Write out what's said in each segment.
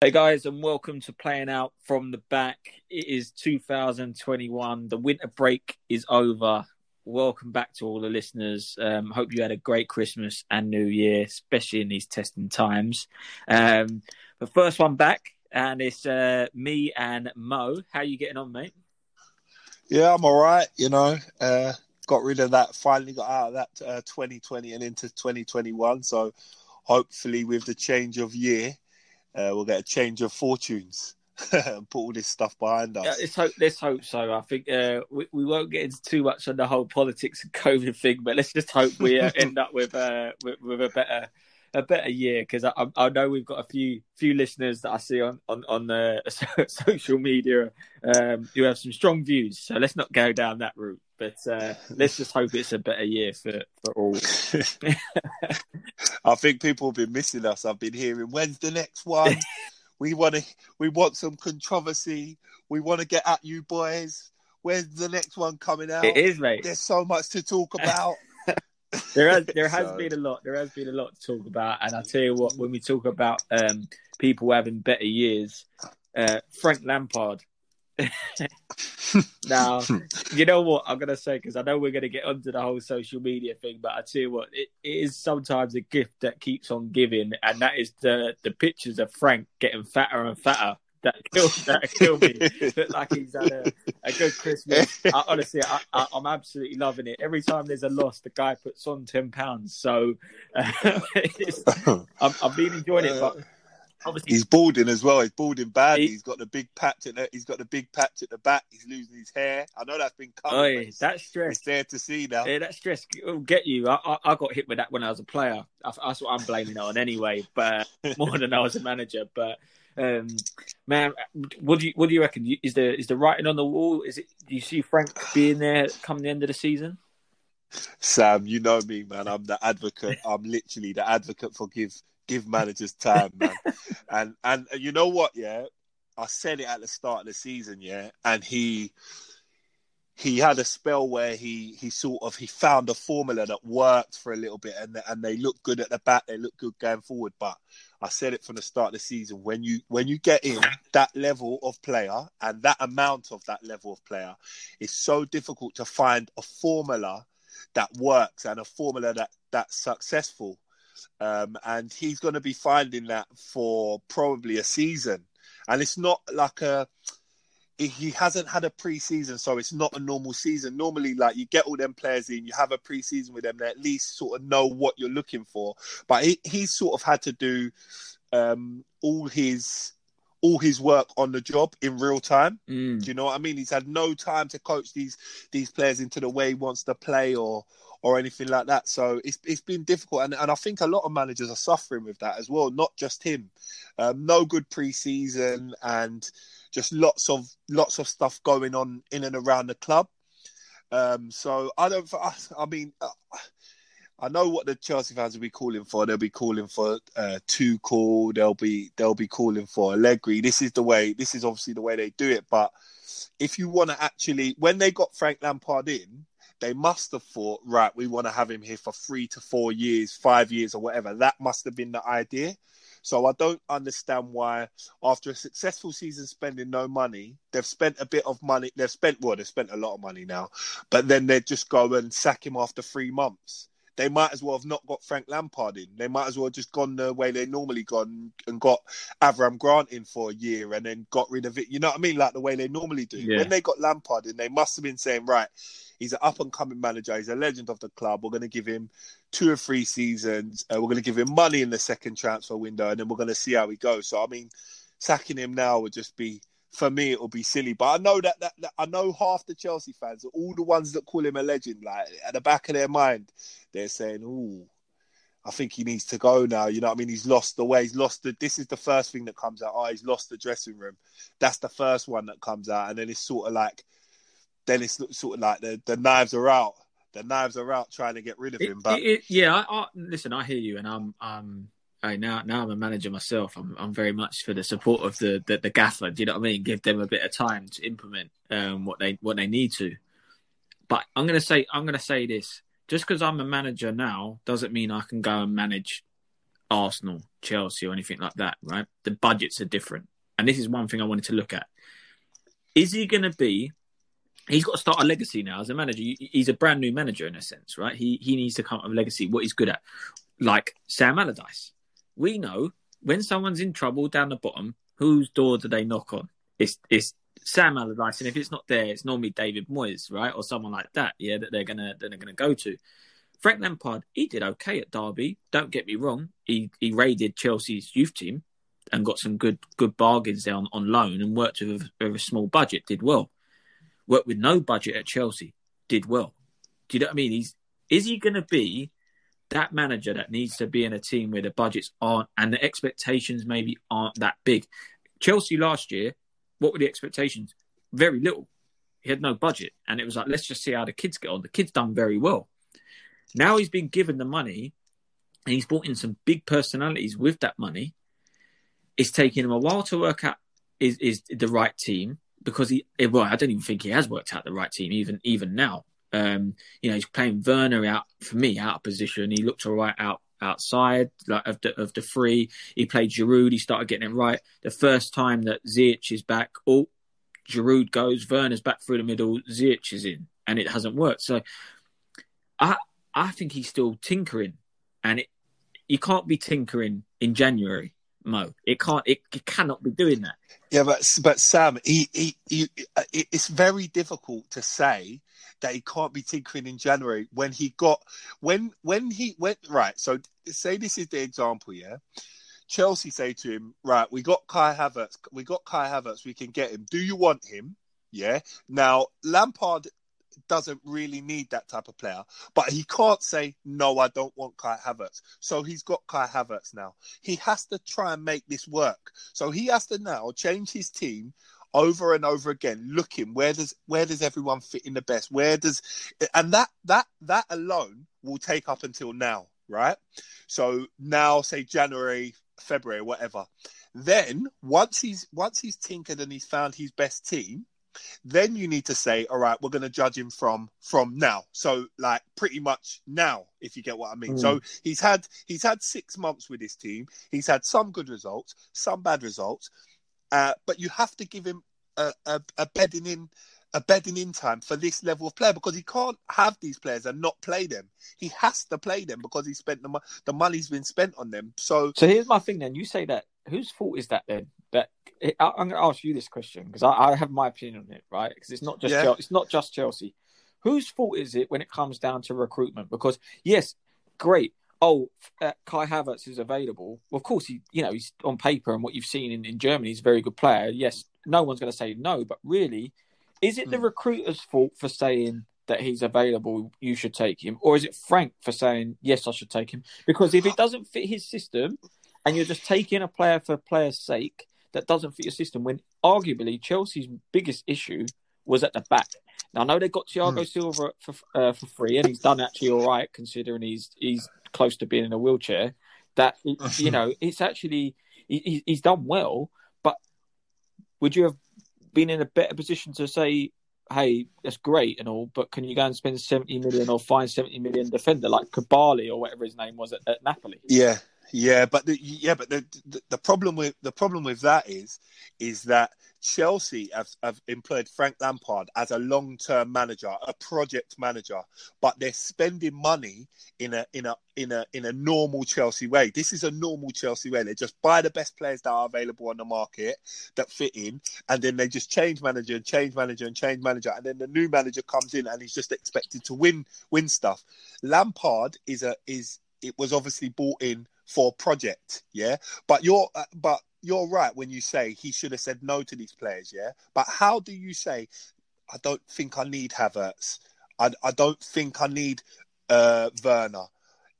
Hey guys, and welcome to Playing Out from the Back. It is 2021. The winter break is over. Welcome back to all the listeners. Um, hope you had a great Christmas and New Year, especially in these testing times. Um, but first one back, and it's uh, me and Mo. How you getting on, mate? Yeah, I'm all right. You know, uh, got rid of that. Finally got out of that uh, 2020 and into 2021. So hopefully, with the change of year, uh, we'll get a change of fortunes and put all this stuff behind us. Yeah, let's hope. Let's hope so. I think uh, we, we won't get into too much on the whole politics and COVID thing, but let's just hope we uh, end up with, uh, with with a better a better year because I, I know we've got a few few listeners that I see on on on the social media um, who have some strong views. So let's not go down that route. But uh, let's just hope it's a better year for for all. I think people have been missing us. I've been hearing when's the next one. we want to we want some controversy. We want to get at you boys. When's the next one coming out? It is, mate. There's so much to talk about. There has there has So- been a lot. There has been a lot to talk about, and I tell you what, when we talk about um, people having better years, uh, Frank Lampard. now, you know what I'm gonna say because I know we're gonna get onto the whole social media thing, but I tell you what, it, it is sometimes a gift that keeps on giving, and that is the the pictures of Frank getting fatter and fatter. That kill that kill me. Look like he's had a, a good Christmas. I, honestly, I, I, I'm absolutely loving it. Every time there's a loss, the guy puts on ten pounds. So uh, I'm, I've been enjoying it, but obviously He's balding as well. He's balding badly. He- has got the big patch at the, he's got the big patch at the back. He's losing his hair. I know that's been but it's, that stress. it's there to see now. Yeah, that stress will get you. I, I, I got hit with that when I was a player. That's, that's what I'm blaming it on anyway, but more than I was a manager. But um, man, what do you what do you reckon? Is the is the writing on the wall? Is it? Do you see Frank being there come the end of the season? Sam, you know me, man. I'm the advocate. I'm literally the advocate for give give managers time, man. and and you know what? Yeah, I said it at the start of the season. Yeah, and he he had a spell where he he sort of he found a formula that worked for a little bit, and and they looked good at the back. They looked good going forward, but. I said it from the start of the season. When you when you get in that level of player and that amount of that level of player, it's so difficult to find a formula that works and a formula that that's successful. Um, and he's going to be finding that for probably a season. And it's not like a he hasn't had a pre-season, so it's not a normal season. Normally, like you get all them players in, you have a pre-season with them, they at least sort of know what you're looking for. But he, he's sort of had to do um, all his all his work on the job in real time. Mm. Do you know what I mean? He's had no time to coach these these players into the way he wants to play or or anything like that. So it's it's been difficult, and, and I think a lot of managers are suffering with that as well. Not just him. Um, no good preseason and just lots of lots of stuff going on in and around the club. Um, so I don't. I, I mean, uh, I know what the Chelsea fans will be calling for. They'll be calling for uh, call. They'll be they'll be calling for Allegri. This is the way. This is obviously the way they do it. But if you want to actually, when they got Frank Lampard in, they must have thought, right, we want to have him here for three to four years, five years, or whatever. That must have been the idea. So I don't understand why, after a successful season spending no money, they've spent a bit of money. They've spent well, they've spent a lot of money now, but then they just go and sack him after three months. They might as well have not got Frank Lampard in. They might as well have just gone the way they normally gone and got Avram Grant in for a year and then got rid of it. You know what I mean? Like the way they normally do. Yeah. When they got Lampard in, they must have been saying, right, he's an up and coming manager. He's a legend of the club. We're going to give him two or three seasons. Uh, we're going to give him money in the second transfer window, and then we're going to see how he goes. So, I mean, sacking him now would just be, for me, it'll be silly. But I know that, that, that I know half the Chelsea fans, all the ones that call him a legend, like at the back of their mind, they're saying, "Ooh." I think he needs to go now. You know what I mean? He's lost the way. He's lost the. This is the first thing that comes out. Oh, he's lost the dressing room. That's the first one that comes out, and then it's sort of like then it's sort of like the, the knives are out. The knives are out trying to get rid of him. But It- it- yeah, I, I, listen, I hear you, and I'm, um, I now, now I'm a manager myself. I'm, I'm very much for the support of the, the, the gaffer. Do you know what I mean? Give them a bit of time to implement um, what they, what they need to. But I'm gonna say, I'm gonna say this: just because I'm a manager now doesn't mean I can go and manage Arsenal, Chelsea, or anything like that. Right? The budgets are different, and this is one thing I wanted to look at. Is he to be he's got to start a legacy now as a manager. He's a brand new manager in a sense, right? He he needs to come up with a legacy, what he's good at. Like Sam Allardyce. We know when someone's in trouble down the bottom, whose door do they knock on? It's it's Sam Allardyce, and if it's not there, it's normally David Moyes, right, or someone like that. Yeah, that they're gonna that they're gonna go to. Frank Lampard, he did okay at Derby. Don't get me wrong. He he raided Chelsea's youth team and got some good good bargains there on, on loan and worked with a, with a small budget. Did well worked with no budget at Chelsea, did well. Do you know what I mean? He's is he going to be that manager that needs to be in a team where the budgets aren't and the expectations maybe aren't that big? Chelsea last year, what were the expectations? Very little. He had no budget, and it was like let's just see how the kids get on. The kids done very well. Now he's been given the money, and he's brought in some big personalities with that money. It's taking him a while to work out is is the right team because he well I don't even think he has worked out the right team even even now. Um, you know he's playing Werner out for me out of position. He looked all right out outside like of the of the three. He played Giroud. He started getting it right. The first time that Ziyech is back, oh Giroud goes. Werner's back through the middle. Ziyech is in, and it hasn't worked. So I I think he's still tinkering, and it you can't be tinkering in January. Mo, it can't. It, it cannot be doing that. Yeah, but but Sam, he, he, he, uh, it's very difficult to say that he can't be tinkering in January when he got when when he went right. So say this is the example, yeah. Chelsea say to him, right, we got Kai Havertz, we got Kai Havertz, we can get him. Do you want him? Yeah. Now Lampard doesn't really need that type of player, but he can't say no. I don't want Kai Havertz. So he's got Kai Havertz now. He has to try and make this work. So he has to now change his team over and over again, looking where does where does everyone fit in the best? Where does and that that that alone will take up until now, right? So now, say January, February, whatever. Then once he's once he's tinkered and he's found his best team, then you need to say, all right, we're going to judge him from from now. So like pretty much now, if you get what I mean. Mm. So he's had he's had six months with his team. He's had some good results, some bad results, uh, but you have to give him a, a, a bedding in a bedding in time for this level of player because he can't have these players and not play them. He has to play them because he spent the mo- the money's been spent on them. So So here's my thing. Then you say that whose fault is that? Then that I- I'm going to ask you this question because I, I have my opinion on it, right? Because it's not just Yeah. Chel- it's not just Chelsea. Whose fault is it when it comes down to recruitment? Because yes, great. Oh, uh, Kai Havertz is available. Well, of course, he you know he's on paper and what you've seen in, in Germany, he's a very good player. Yes, no one's going to say no, but really, is it the Hmm. recruiter's fault for saying that he's available? You should take him, or is it Frank for saying yes, I should take him? Because if it doesn't fit his system, and you're just taking a player for player's sake that doesn't fit your system, when arguably Chelsea's biggest issue was at the back. Now I know they got Thiago Silva for uh, for free, and he's done actually all right considering he's he's close to being in a wheelchair. That you know, it's actually he, he's done well. But would you have been in a better position to say, "Hey, that's great and all, but can you go and spend seventy million or find seventy million defender like Kabali or whatever his name was at, at Napoli?" Yeah, yeah, but the, yeah, but the, the the problem with the problem with that is is that Chelsea have, have employed Frank Lampard as a long term manager, a project manager, but they're spending money in a in a in a in a normal Chelsea way. This is a normal Chelsea way. They just buy the best players that are available on the market that fit in, and then they just change manager and change manager and change manager, and then the new manager comes in and he's just expected to win win stuff. Lampard is a is it was obviously bought in for project, yeah. But you're uh, but you're right when you say he should have said no to these players, yeah. But how do you say I don't think I need Havertz? I I don't think I need uh, Werner.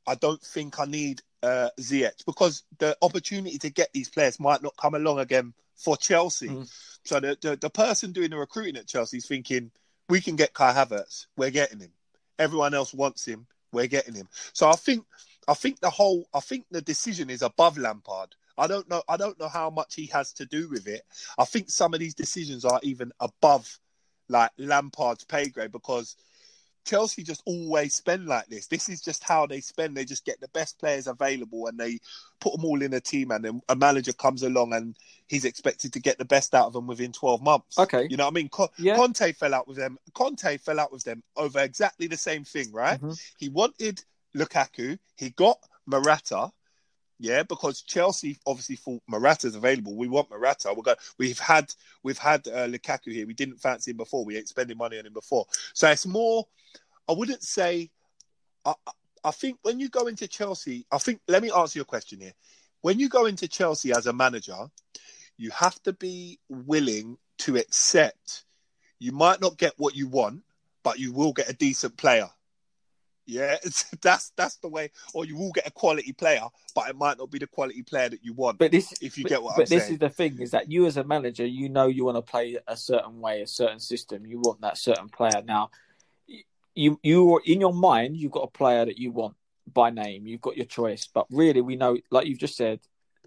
I don't think I need uh, Ziyech because the opportunity to get these players might not come along again for Chelsea. Mm. So the, the, the person doing the recruiting at Chelsea is thinking we can get Kai Havertz, we're getting him. Everyone else wants him, we're getting him. So I think I think the whole I think the decision is above Lampard. I don't know I don't know how much he has to do with it. I think some of these decisions are even above like Lampard's pay grade because Chelsea just always spend like this. This is just how they spend. They just get the best players available and they put them all in a team. And then a manager comes along and he's expected to get the best out of them within 12 months. Okay. You know what I mean? Co- Yeah. Conte fell out with them. Conte fell out with them over exactly the same thing, right? Mhm. He wanted Lukaku. He got Morata. Yeah, because Chelsea obviously thought Morata's available. We want Morata. We're going, we've had we've had uh, Lukaku here. We didn't fancy him before. We ain't spending money on him before. So it's more. I wouldn't say. I- I think when you go into Chelsea, I think. Let me answer your question here. When you go into Chelsea as a manager, you have to be willing to accept. You might not get what you want, but you will get a decent player. Yeah, it's, that's that's the way. Or you will get a quality player, but it might not be the quality player that you want. But this, if you but, get what but I'm this saying. is the thing: is that you as a manager, you know, you want to play a certain way, a certain system. You want that certain player. Now, you you in your mind, you've got a player that you want by name. You've got your choice, but really, we know, like you've just said,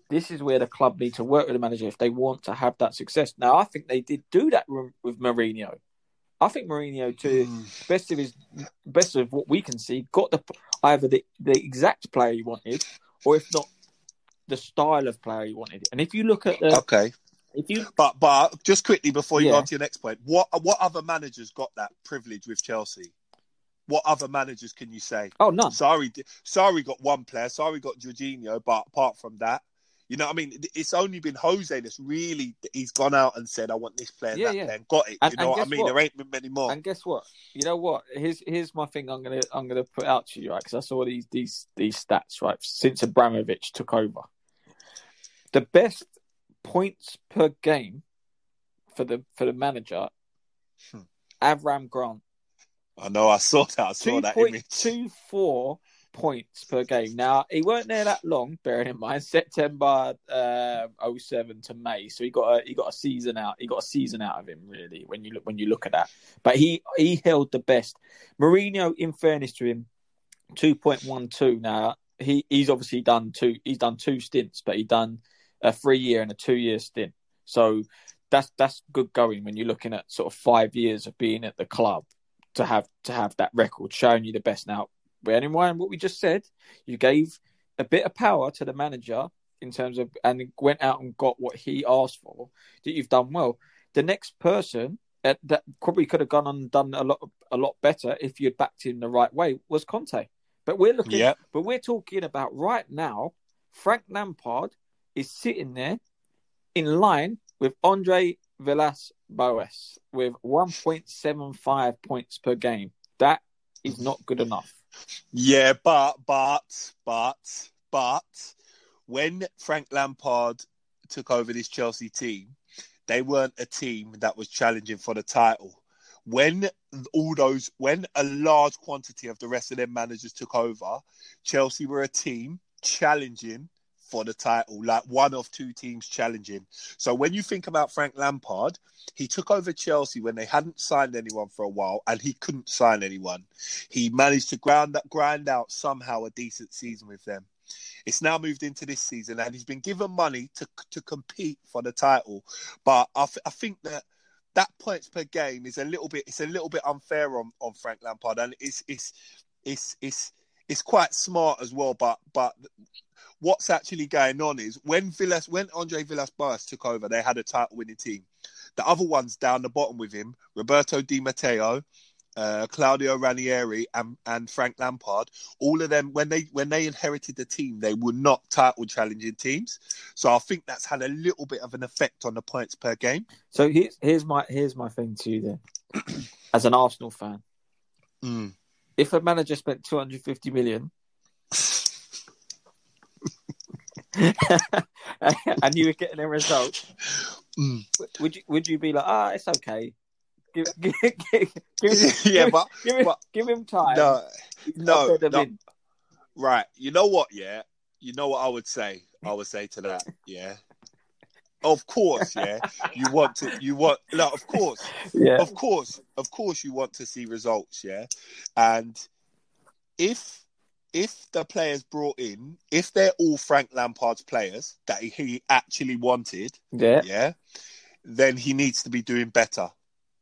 this is where the club need to work with the manager if they want to have that success. Now, I think they did do that with Mourinho. I think Mourinho, to Mm. best of his best of what we can see, got the either the, the exact player he wanted, or if not, the style of player he wanted. And if you look at the, okay, if you but but just quickly before you Yeah. go on to your next point, what what other managers got that privilege with Chelsea? What other managers can you say? oh none, Sorry, sorry, got one player. Sorry, got Jorginho. But apart from that, you know, what I mean, it's only been Jose that's really he's gone out and said, "I want this player, Yeah, that yeah. player," and got it. And- you know what I mean? what? There ain't been many more. and guess what? You know what? Here's here's my thing. I'm gonna I'm gonna put out to you right because I saw these these these stats right since Abramovich took over. The best points per game for the for the manager, Hmm. Avram Grant. I know. I saw that. I saw two that point image. two four points per game. Now he weren't there that long, bearing in mind September uh, 07 to May, so he got a he got a season out. He got a season out of him really when you look when you look at that. But he he held the best. Mourinho, in fairness to him, two point one two. Now he he's obviously done two. He's done two stints, but he done a three year and a two year stint. So that's that's good going when you're looking at sort of five years of being at the club to have to have that record showing you the best. Now, bearing in mind what we just said, you gave a bit of power to the manager in terms of and went out and got what he asked for. That you've done well. The next person that, that probably could have gone and done a lot a lot better if you'd backed him the right way was Conte. But we're looking, Yeah. but we're talking about right now. Frank Lampard is sitting there in line with Andre Villas Boas with 1.75 points per game. That is not good enough. Yeah, but but but but when Frank Lampard took over this Chelsea team, they weren't a team that was challenging for the title. When all those, when a large quantity of the rest of their managers took over, Chelsea were a team challenging for the title, like one of two teams challenging. So when you think about Frank Lampard, he took over Chelsea when they hadn't signed anyone for a while, and he couldn't sign anyone. He managed to grind grind out somehow a decent season with them. It's now moved into this season, and he's been given money to to compete for the title. But I, I think that that points per game is a little bit it's a little bit unfair on, on Frank Lampard, and it's it's it's it's it's quite smart as well. But but what's actually going on is when Villas when Andre Villas-Boas took over, they had a title winning team. The other ones down the bottom with him, Roberto Di Matteo, uh, Claudio Ranieri and, and Frank Lampard, all of them when they when they inherited the team, they were not title challenging teams. So I think that's had a little bit of an effect on the points per game. So here's here's my here's my thing to you then, as an Arsenal fan, Mm. If a manager spent 250 million and you were getting a result, Mm. would you would you be like, ah, it's okay, give, give, give, give, yeah, but, give, him, but give him time. no, no, no. Right. You know what? Yeah. You know what I would say. I would say to that. Yeah. Of course. Yeah. You want to. You want. No. Of course. yeah, Of course. Of course. You want to see results. Yeah. And if if the players brought in, if they're all Frank Lampard's players that he actually wanted, yeah, yeah, then he needs to be doing better.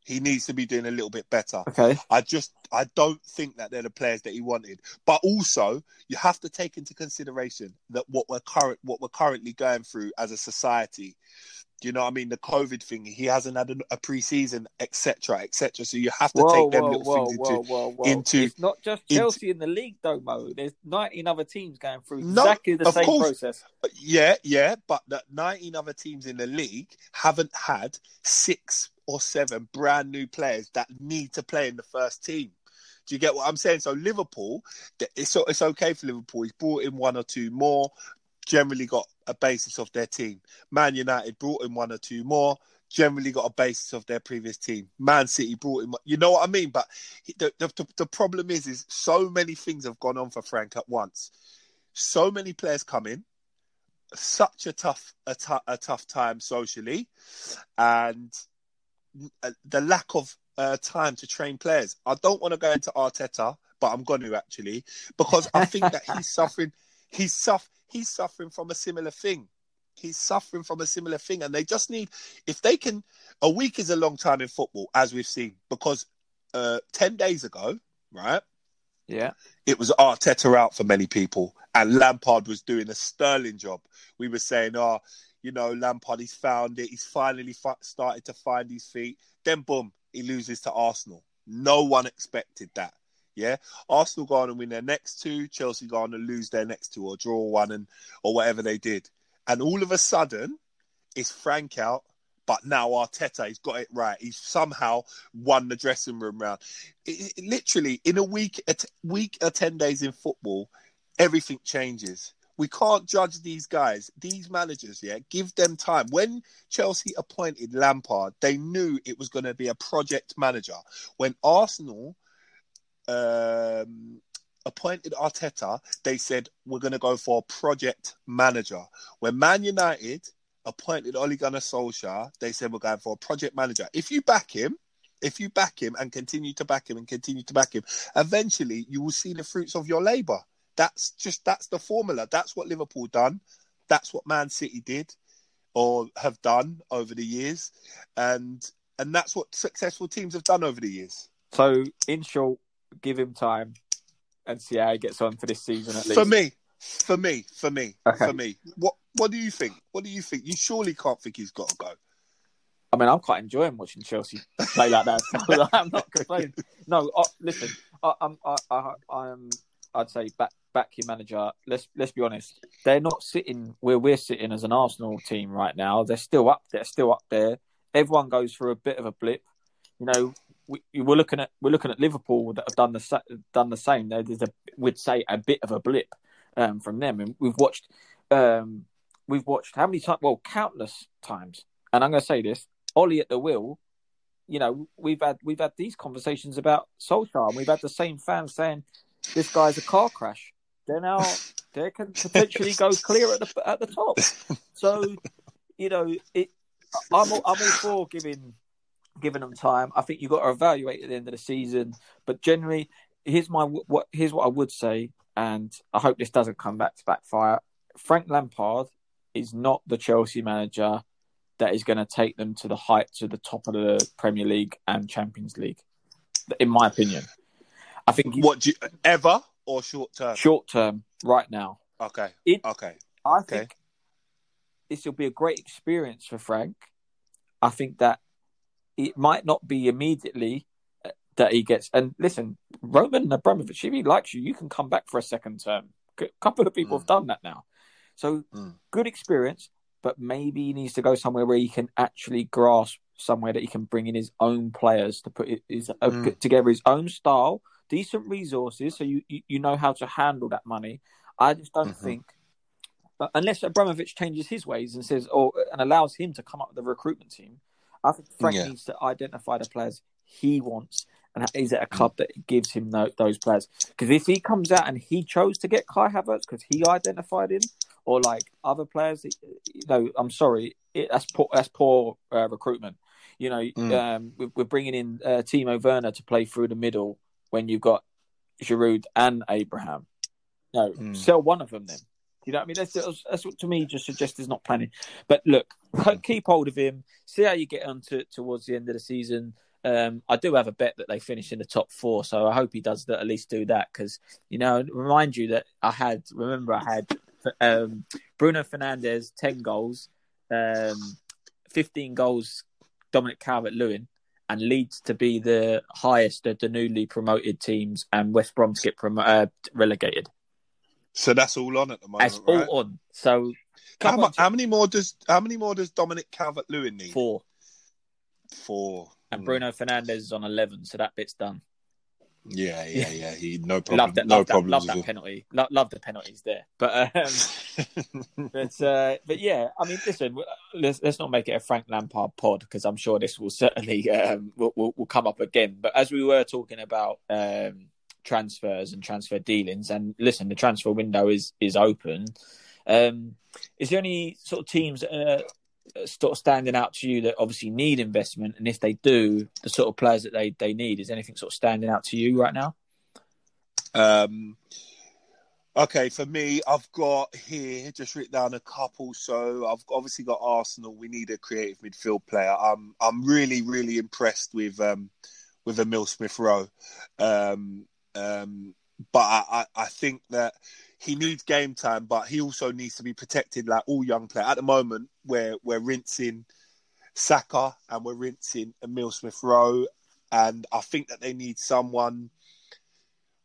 He needs to be doing a little bit better. okay, I just I don't think that they're the players that he wanted. But also, you have to take into consideration that what we're current what we're currently going through as a society. Do you know what I mean? The COVID thing. He hasn't had a, a pre-season, etc., etc. So you have to whoa, take them whoa, little whoa, things into. whoa, whoa. into- It's not just into- Chelsea in the league, though, Mo. There's 19 other teams going through No, exactly the same course. process. Yeah, yeah, but the 19 other teams in the league haven't had six or seven brand new players that need to play in the first team. Do you get what I'm saying? So Liverpool, it's it's okay for Liverpool. He's brought in one or two more. Generally got a basis of their team. Man United brought in one or two more. Generally got a basis of their previous team. Man City brought in. You know what I mean? But the the, the, problem is, is so many things have gone on for Frank at once. So many players come in such a tough a, tou- a tough time socially and uh, the lack of uh, time to train players i don't want to go into arteta but i'm going to actually because i think that he's suffering he's suff- he's suffering from a similar thing he's suffering from a similar thing and they just need if they can a week is a long time in football as we've seen because uh 10 days ago right Yeah. it was Arteta out for many people, and Lampard was doing a sterling job. We were saying, "Oh, you know, Lampard, he's found it. He's finally fi- started to find his feet." Then, boom, he loses to Arsenal. No one expected that. Yeah, Arsenal go on and win their next two. Chelsea go on and lose their next two, or draw one, and or whatever they did. And all of a sudden, it's Frank out. But now Arteta, he's got it right. He's somehow won the dressing room round. It, it- literally, in a week, a t- week or ten days in football, everything changes. We can't judge these guys, these managers. Yeah, give them time. When Chelsea appointed Lampard, they knew it was going to be a project manager. When Arsenal um, appointed Arteta, they said we're going to go for a project manager. When Man United appointed Ole Gunnar Solskjaer, they said we're going for a project manager. If you back him, if you back him and continue to back him and continue to back him, eventually you will see the fruits of your labour. That's just that's the formula. That's what Liverpool done. That's what Man City did or have done over the years, and and that's what successful teams have done over the years. So, in short, give him time and see how he gets on for this season at least. For me, for me, for me, Okay. for me. What what do you think? What do you think? You surely can't think he's got to go. I mean, I'm quite enjoying watching Chelsea play like that. So I'm not complaining. No, uh, listen, I, I'm, I, I, I'm, I'd say back, back your manager. Let's let's be honest. They're not sitting where we're sitting as an Arsenal team right now. They're still up. They're still up there. Everyone goes through a bit of a blip. You know, we, we're looking at we're looking at Liverpool that have done the done the same. There's a we'd say a bit of a blip um, from them, and we've watched um, we've watched how many times? Well, countless times. And I'm going to say this: Ollie at the wheel. You know, we've had we've had these conversations about Solskjaer, and we've had the same fans saying this guy's a car crash. They're now they can potentially go clear at the at the top. So, you know, it. I'm I'm all for giving giving them time. I think you've got to evaluate at the end of the season. But generally, here's my what here's what I would say, and I hope this doesn't come back to backfire. Frank Lampard is not the Chelsea manager that is going to take them to the heights of the top of the Premier League and Champions League. In my opinion, I think What do you, ever or short term? short term, right now, Okay. It- okay. I Okay. think this will be a great experience for Frank. I think that it might not be immediately uh, that he gets. And listen, Roman Abramovich, if he likes you, you can come back for a second term. A couple of people Mm. have done that now. So Mm. good experience, but maybe he needs to go somewhere where he can actually grasp somewhere that he can bring in his own players to put his, uh, Mm. put together his own style, decent resources, so you, you you know how to handle that money. I just don't Mhm. think but unless Abramovich changes his ways and says, or and allows him to come up with the recruitment team, I think Frank Yeah. needs to identify the players he wants and is it a club that gives him those players. Because if he comes out and he chose to get Kai Havertz because he identified him, or like other players, you know, I'm sorry, it, that's poor. That's poor uh, recruitment. You know, Mm. um, we're, we're bringing in uh, Timo Werner to play through the middle when you've got Giroud and Abraham. No, Mm. sell one of them then. You know what I mean? That's, that's, what to me just suggests there's not planning. But look, keep hold of him. See how you get on to, towards the end of the season. Um, I do have a bet that they finish in the top four, so I hope he does that, at least do that. Because you know, remind you that I had. Remember, I had um, Bruno Fernandes ten goals, um, fifteen goals. Dominic Calvert-Lewin and Leeds to be the highest of the newly promoted teams, and West Brom to get prom- uh, relegated. So that's all on at the moment, That's right? all on. So How, come mu- on to how many more does how many more does Dominic Calvert Lewin need? four, Four. and. Bruno Fernandes is on eleven, so that bit's done. Yeah, yeah, yeah. He no problem. Love that, no love that, that penalty. Love, love the penalties there, but um, but uh, but yeah, I mean, listen, let's let's not make it a Frank Lampard pod because I'm sure this will certainly um, will, will will come up again. But as we were talking about um, transfers and transfer dealings, and listen, the transfer window is is open. Um, is there any sort of teams that sort of standing out to you that obviously need investment, and if they do, the sort of players that they they need? Is anything sort of standing out to you right now? Um, okay, for me, I've got here just written down a couple. So I've obviously got Arsenal. We need a creative midfield player. I'm I'm really really impressed with um with Emil Smith Rowe, um, um, but I, I I think that he needs game time, but he also needs to be protected like all young players. At the moment, we're we're rinsing Saka and we're rinsing Emil Smith Rowe, and I think that they need someone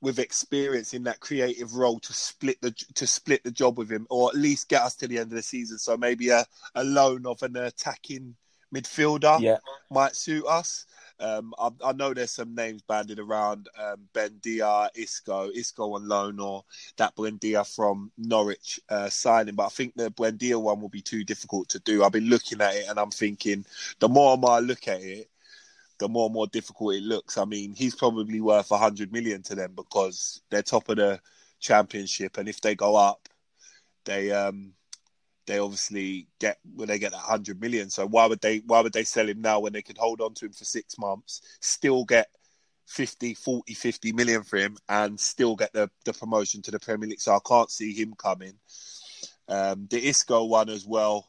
with experience in that creative role to split the to split the job with him, or at least get us to the end of the season. So maybe a, a loan of an attacking midfielder Yeah, might suit us. Um, I, I know there's some names banded around: um, Buendia, Isco, Isco on loan, or that Buendia from Norwich uh, signing. But I think the Buendia one will be too difficult to do. I've been looking at it and I'm thinking, the more and more I look at it, the more and more difficult it looks. I mean, he's probably worth hundred million to them because they're top of the championship, and if they go up, they um they obviously get when they get that hundred million. So why would they why would they sell him now when they could hold on to him for six months, still get 50, 40, 50 million for him, and still get the the promotion to the Premier League? So I can't see him coming. Um, the Isco one as well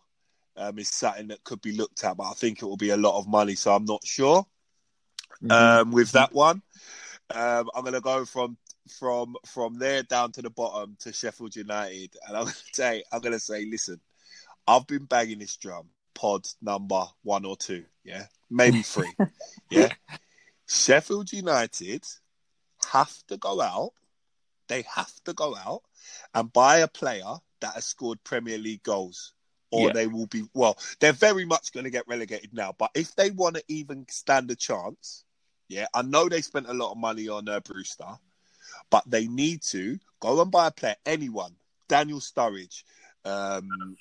um, is something that could be looked at, but I think it will be a lot of money, so I'm not sure um, with that one. Um, I'm going to go from from from there down to the bottom to Sheffield United, and I'm going to say I'm going to say, listen, I've been banging this drum pod number one or two, yeah, maybe three, yeah. Sheffield United have to go out. They have to go out and buy a player that has scored Premier League goals or Yeah. they will be well they're very much going to get relegated now but if they want to even stand a chance yeah i know they spent a lot of money on uh, brewster but they need to go and buy a player anyone daniel sturridge um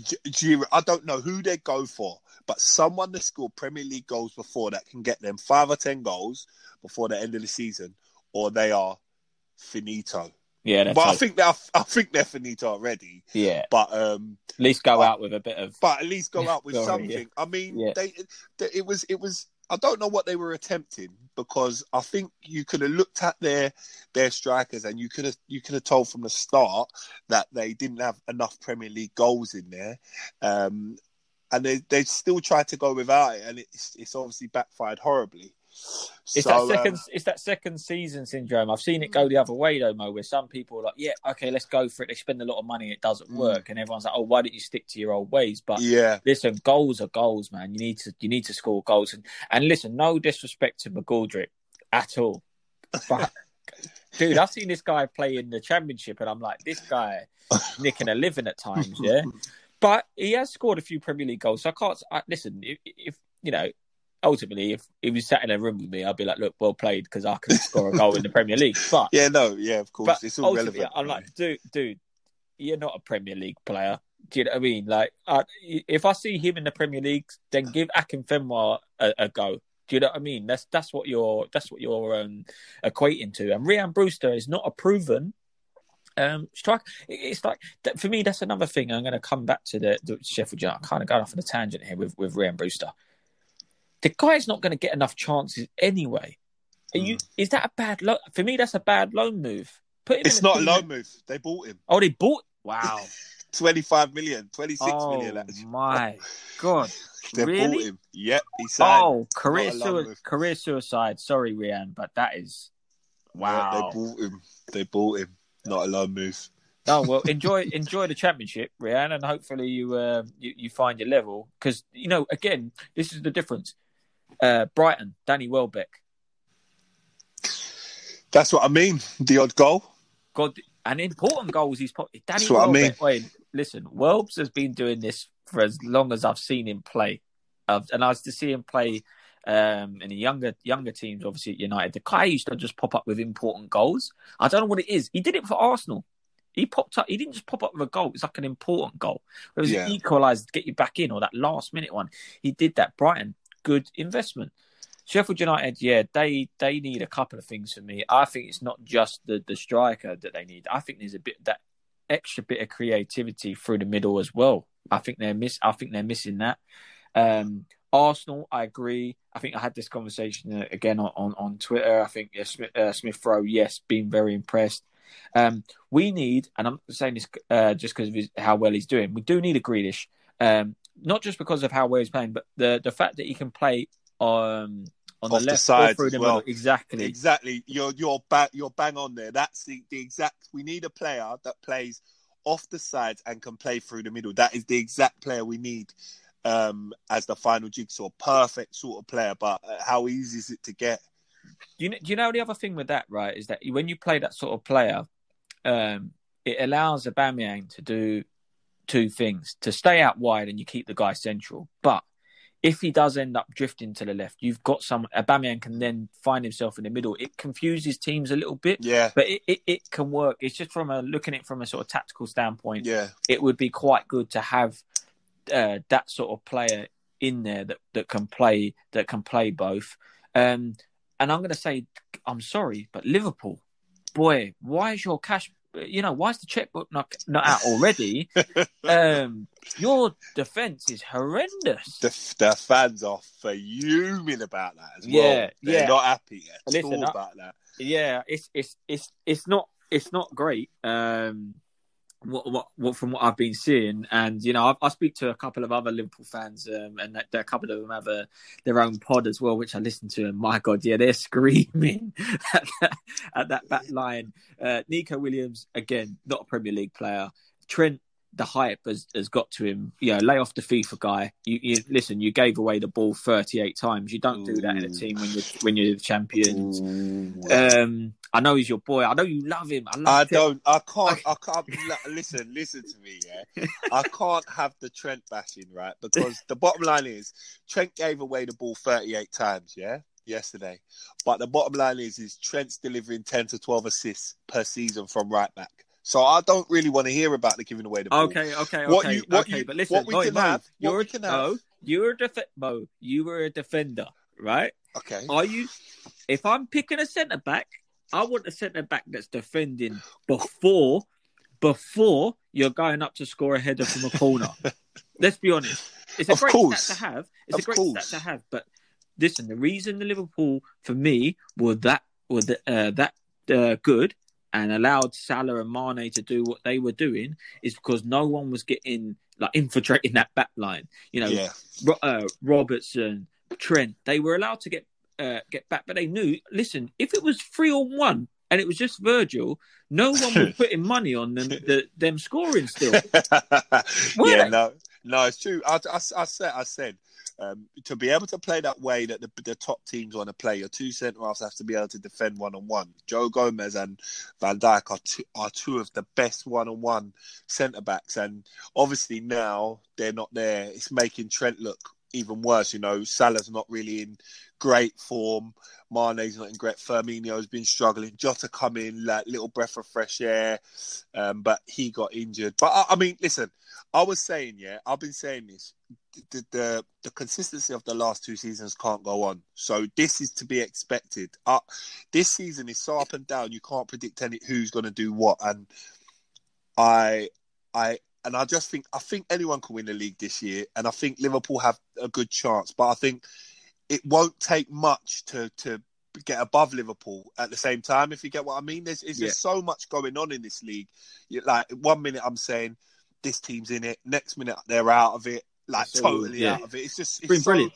G- I don't know who they go for, but someone that scored Premier League goals before that can get them five or ten goals before the end of the season, or they are finito. Yeah, but I think they're I think they're finito already. yeah. But um, At least go out with a bit of. but at least go out with Sorry, something. yeah. I mean, Yeah. they, they it was it was. I don't know what they were attempting because I think you could have looked at their their strikers and you could have you could have told from the start that they didn't have enough Premier League goals in there, um, and they they still tried to go without it, and it's it's obviously backfired horribly. It's So, that second. um, it's that second season syndrome. I've seen it go the other way though, Mo. Where some people are like, "Yeah, okay, let's go for it." They spend a lot of money, it doesn't Mm. work, and everyone's like, "Oh, why don't you stick to your old ways?" But yeah, listen, goals are goals, man. You need to you need to score goals, and and listen, no disrespect to McGoldrick at all, but dude, I've seen this guy play in the championship, and I'm like, this guy nicking a living at times, yeah. But he has scored a few Premier League goals, so I can't. I, listen, if, if you know, ultimately, if he was sat in a room with me, I'd be like, look, well played because I can score a goal in the Premier League. But yeah, no, yeah, of course, it's all relevant. I'm like, dude, dude, you're not a Premier League player. Do you know what I mean? Like, I, if I see him in the Premier League, then give Akinfenwa a, a go. Do you know what I mean? That's that's what you're that's what you're um, equating to. And Rian Brewster is not a proven um, strike. It's like that, for me. That's another thing. I'm going to come back to the, the Sheffield United. I'm kind of going off on a tangent here with with Rian Brewster. The guy's not going to get enough chances anyway. Are you? Is that a bad loan? For me, that's a bad loan move. Put him It's not a loan move. They bought him. Oh, they bought. Wow. 25 million, 26 oh million. actually. my god. They really? bought him. Yep, he signed. Oh, career sui- career suicide. Sorry, Rian, but that is wow. Yeah, they bought him. They bought him. Not a loan move. Oh well, enjoy enjoy the championship, Rian, and hopefully you uh, you, you find your level because you know again this is the difference. Uh, Brighton, Danny Welbeck, That's what I mean. The odd goal. God, and important goals he's put. Danny That's what I mean. Wait, listen, Welbs has been doing this for as long as I've seen him play, I've, and I was to see him play um, in the younger younger teams, obviously at United. The guy used to just pop up with important goals. I don't know what it is. He did it for Arsenal. He popped up. He didn't just pop up with a goal. It's like an important goal. It was Yeah. an equaliser to get you back in, or that last minute one. He did that. Brighton, good investment. Sheffield United, yeah, they they need a couple of things for me. I think it's not just the the striker that they need. I think there's a bit that extra bit of creativity through the middle as well. I think they're miss. I think they're missing that. Um, Arsenal, I agree. I think I had this conversation uh, again on, on, on Twitter. I think uh, Smith, uh, Smith Rowe, yes, been very impressed. Um, we need, and I'm saying this uh, just because of his, how well he's doing. We do need a Grealish, um, not just because of how well he's playing, but the the fact that he can play um, on Off the left sides or through the well. middle. Exactly. Exactly. You're you're bang you're bang on there. That's the, the exact. We need a player that plays off the sides and can play through the middle. That is the exact player we need um, as the final jigsaw. Perfect sort of player. But uh, how easy is it to get? Do you know, do you know the other thing with that, right? Is that when you play that sort of player, um, it allows Aubameyang to do two things: to stay out wide and you keep the guy central. But if he does end up drifting to the left, you've got some. Aubameyang can then find himself in the middle. It confuses teams a little bit, Yeah. but it, it, it can work. It's just from a looking at it from a sort of tactical standpoint. Yeah. It would be quite good to have uh, that sort of player in there that, that can play that can play both. Um, and I'm going to say, I'm sorry, but Liverpool, boy, why is your cash? You know, why is the checkbook not not out already? um, your defense is horrendous. The, the fans are fuming about that as well. Yeah, They're yeah. not happy at Listen, all about that. yeah, it's it's it's it's not it's not great. Um, what, what what from what I've been seeing, and you know, I, I speak to a couple of other Liverpool fans, um, and that, that a couple of them have a, their own pod as well, which I listen to. And my God, yeah, they're screaming at that, at that back line. Uh, Neco Williams again, not a Premier League player. Trent. The hype has, has got to him. You know, lay off the FIFA guy. You, you listen. You gave away the ball thirty eight times. You don't do that in a team when you're when you're the champions. Um, I know he's your boy. I know you love him. I love I don't. I can't. I can't. listen. Listen to me. Yeah. I can't have the Trent bashing, right? Because the bottom line is Trent gave away the ball 38 times. Yeah. Yesterday, but the bottom line is is Trent's delivering 10 to 12 assists per season from right back. So I don't really want to hear about the giving away the ball. Okay, okay, okay, you- what okay. you- but listen, what we Mo, can Mo, have- you're we a, can Mo, have- you're a def- Mo, you were a defender, right? Okay. Are you? If I'm picking a centre back, I want a centre back that's defending before before you're going up to score a header from a corner. Let's be honest. It's a Of great course. stat to have. It's Of a great course. stat to have. But listen, the reason the Liverpool for me were that were the, uh, that uh, good and allowed Salah and Mane to do what they were doing is because no one was getting like infiltrating that back line. You know, Yeah. Uh, Robertson, Trent, they were allowed to get uh, get back, but they knew. Listen, if it was three on one and it was just Virgil, no one was putting money on them the, them scoring still. Yeah, they? no, no, it's true. I, I, I said, I said, um, to be able to play that way that the, the top teams want to play, your two centre halves have to be able to defend one on one. Joe Gomez and Van Dijk are two, are two of the best one on one centre backs, and obviously now they're not there. It's making Trent look even worse. You know, Salah's not really in great form. Mane's not in great. Firmino's been struggling. Jota come in, like little breath of fresh air, um, but he got injured. But I, I mean, listen, I was saying, yeah, I've been saying this. The, the the consistency of the last two seasons can't go on. So this is to be expected. Uh, this season is so up and down. You can't predict any who's going to do what. And I, I, and I just think I think anyone can win the league this year, and I think Liverpool have a good chance. But I think it won't take much to to get above Liverpool at the same time. If you get what I mean, there's, there's just so much going on in this league. Like one minute I'm saying this team's in it, next minute they're out of it, like all- totally yeah. out of it. It's just it's, been so- brilliant.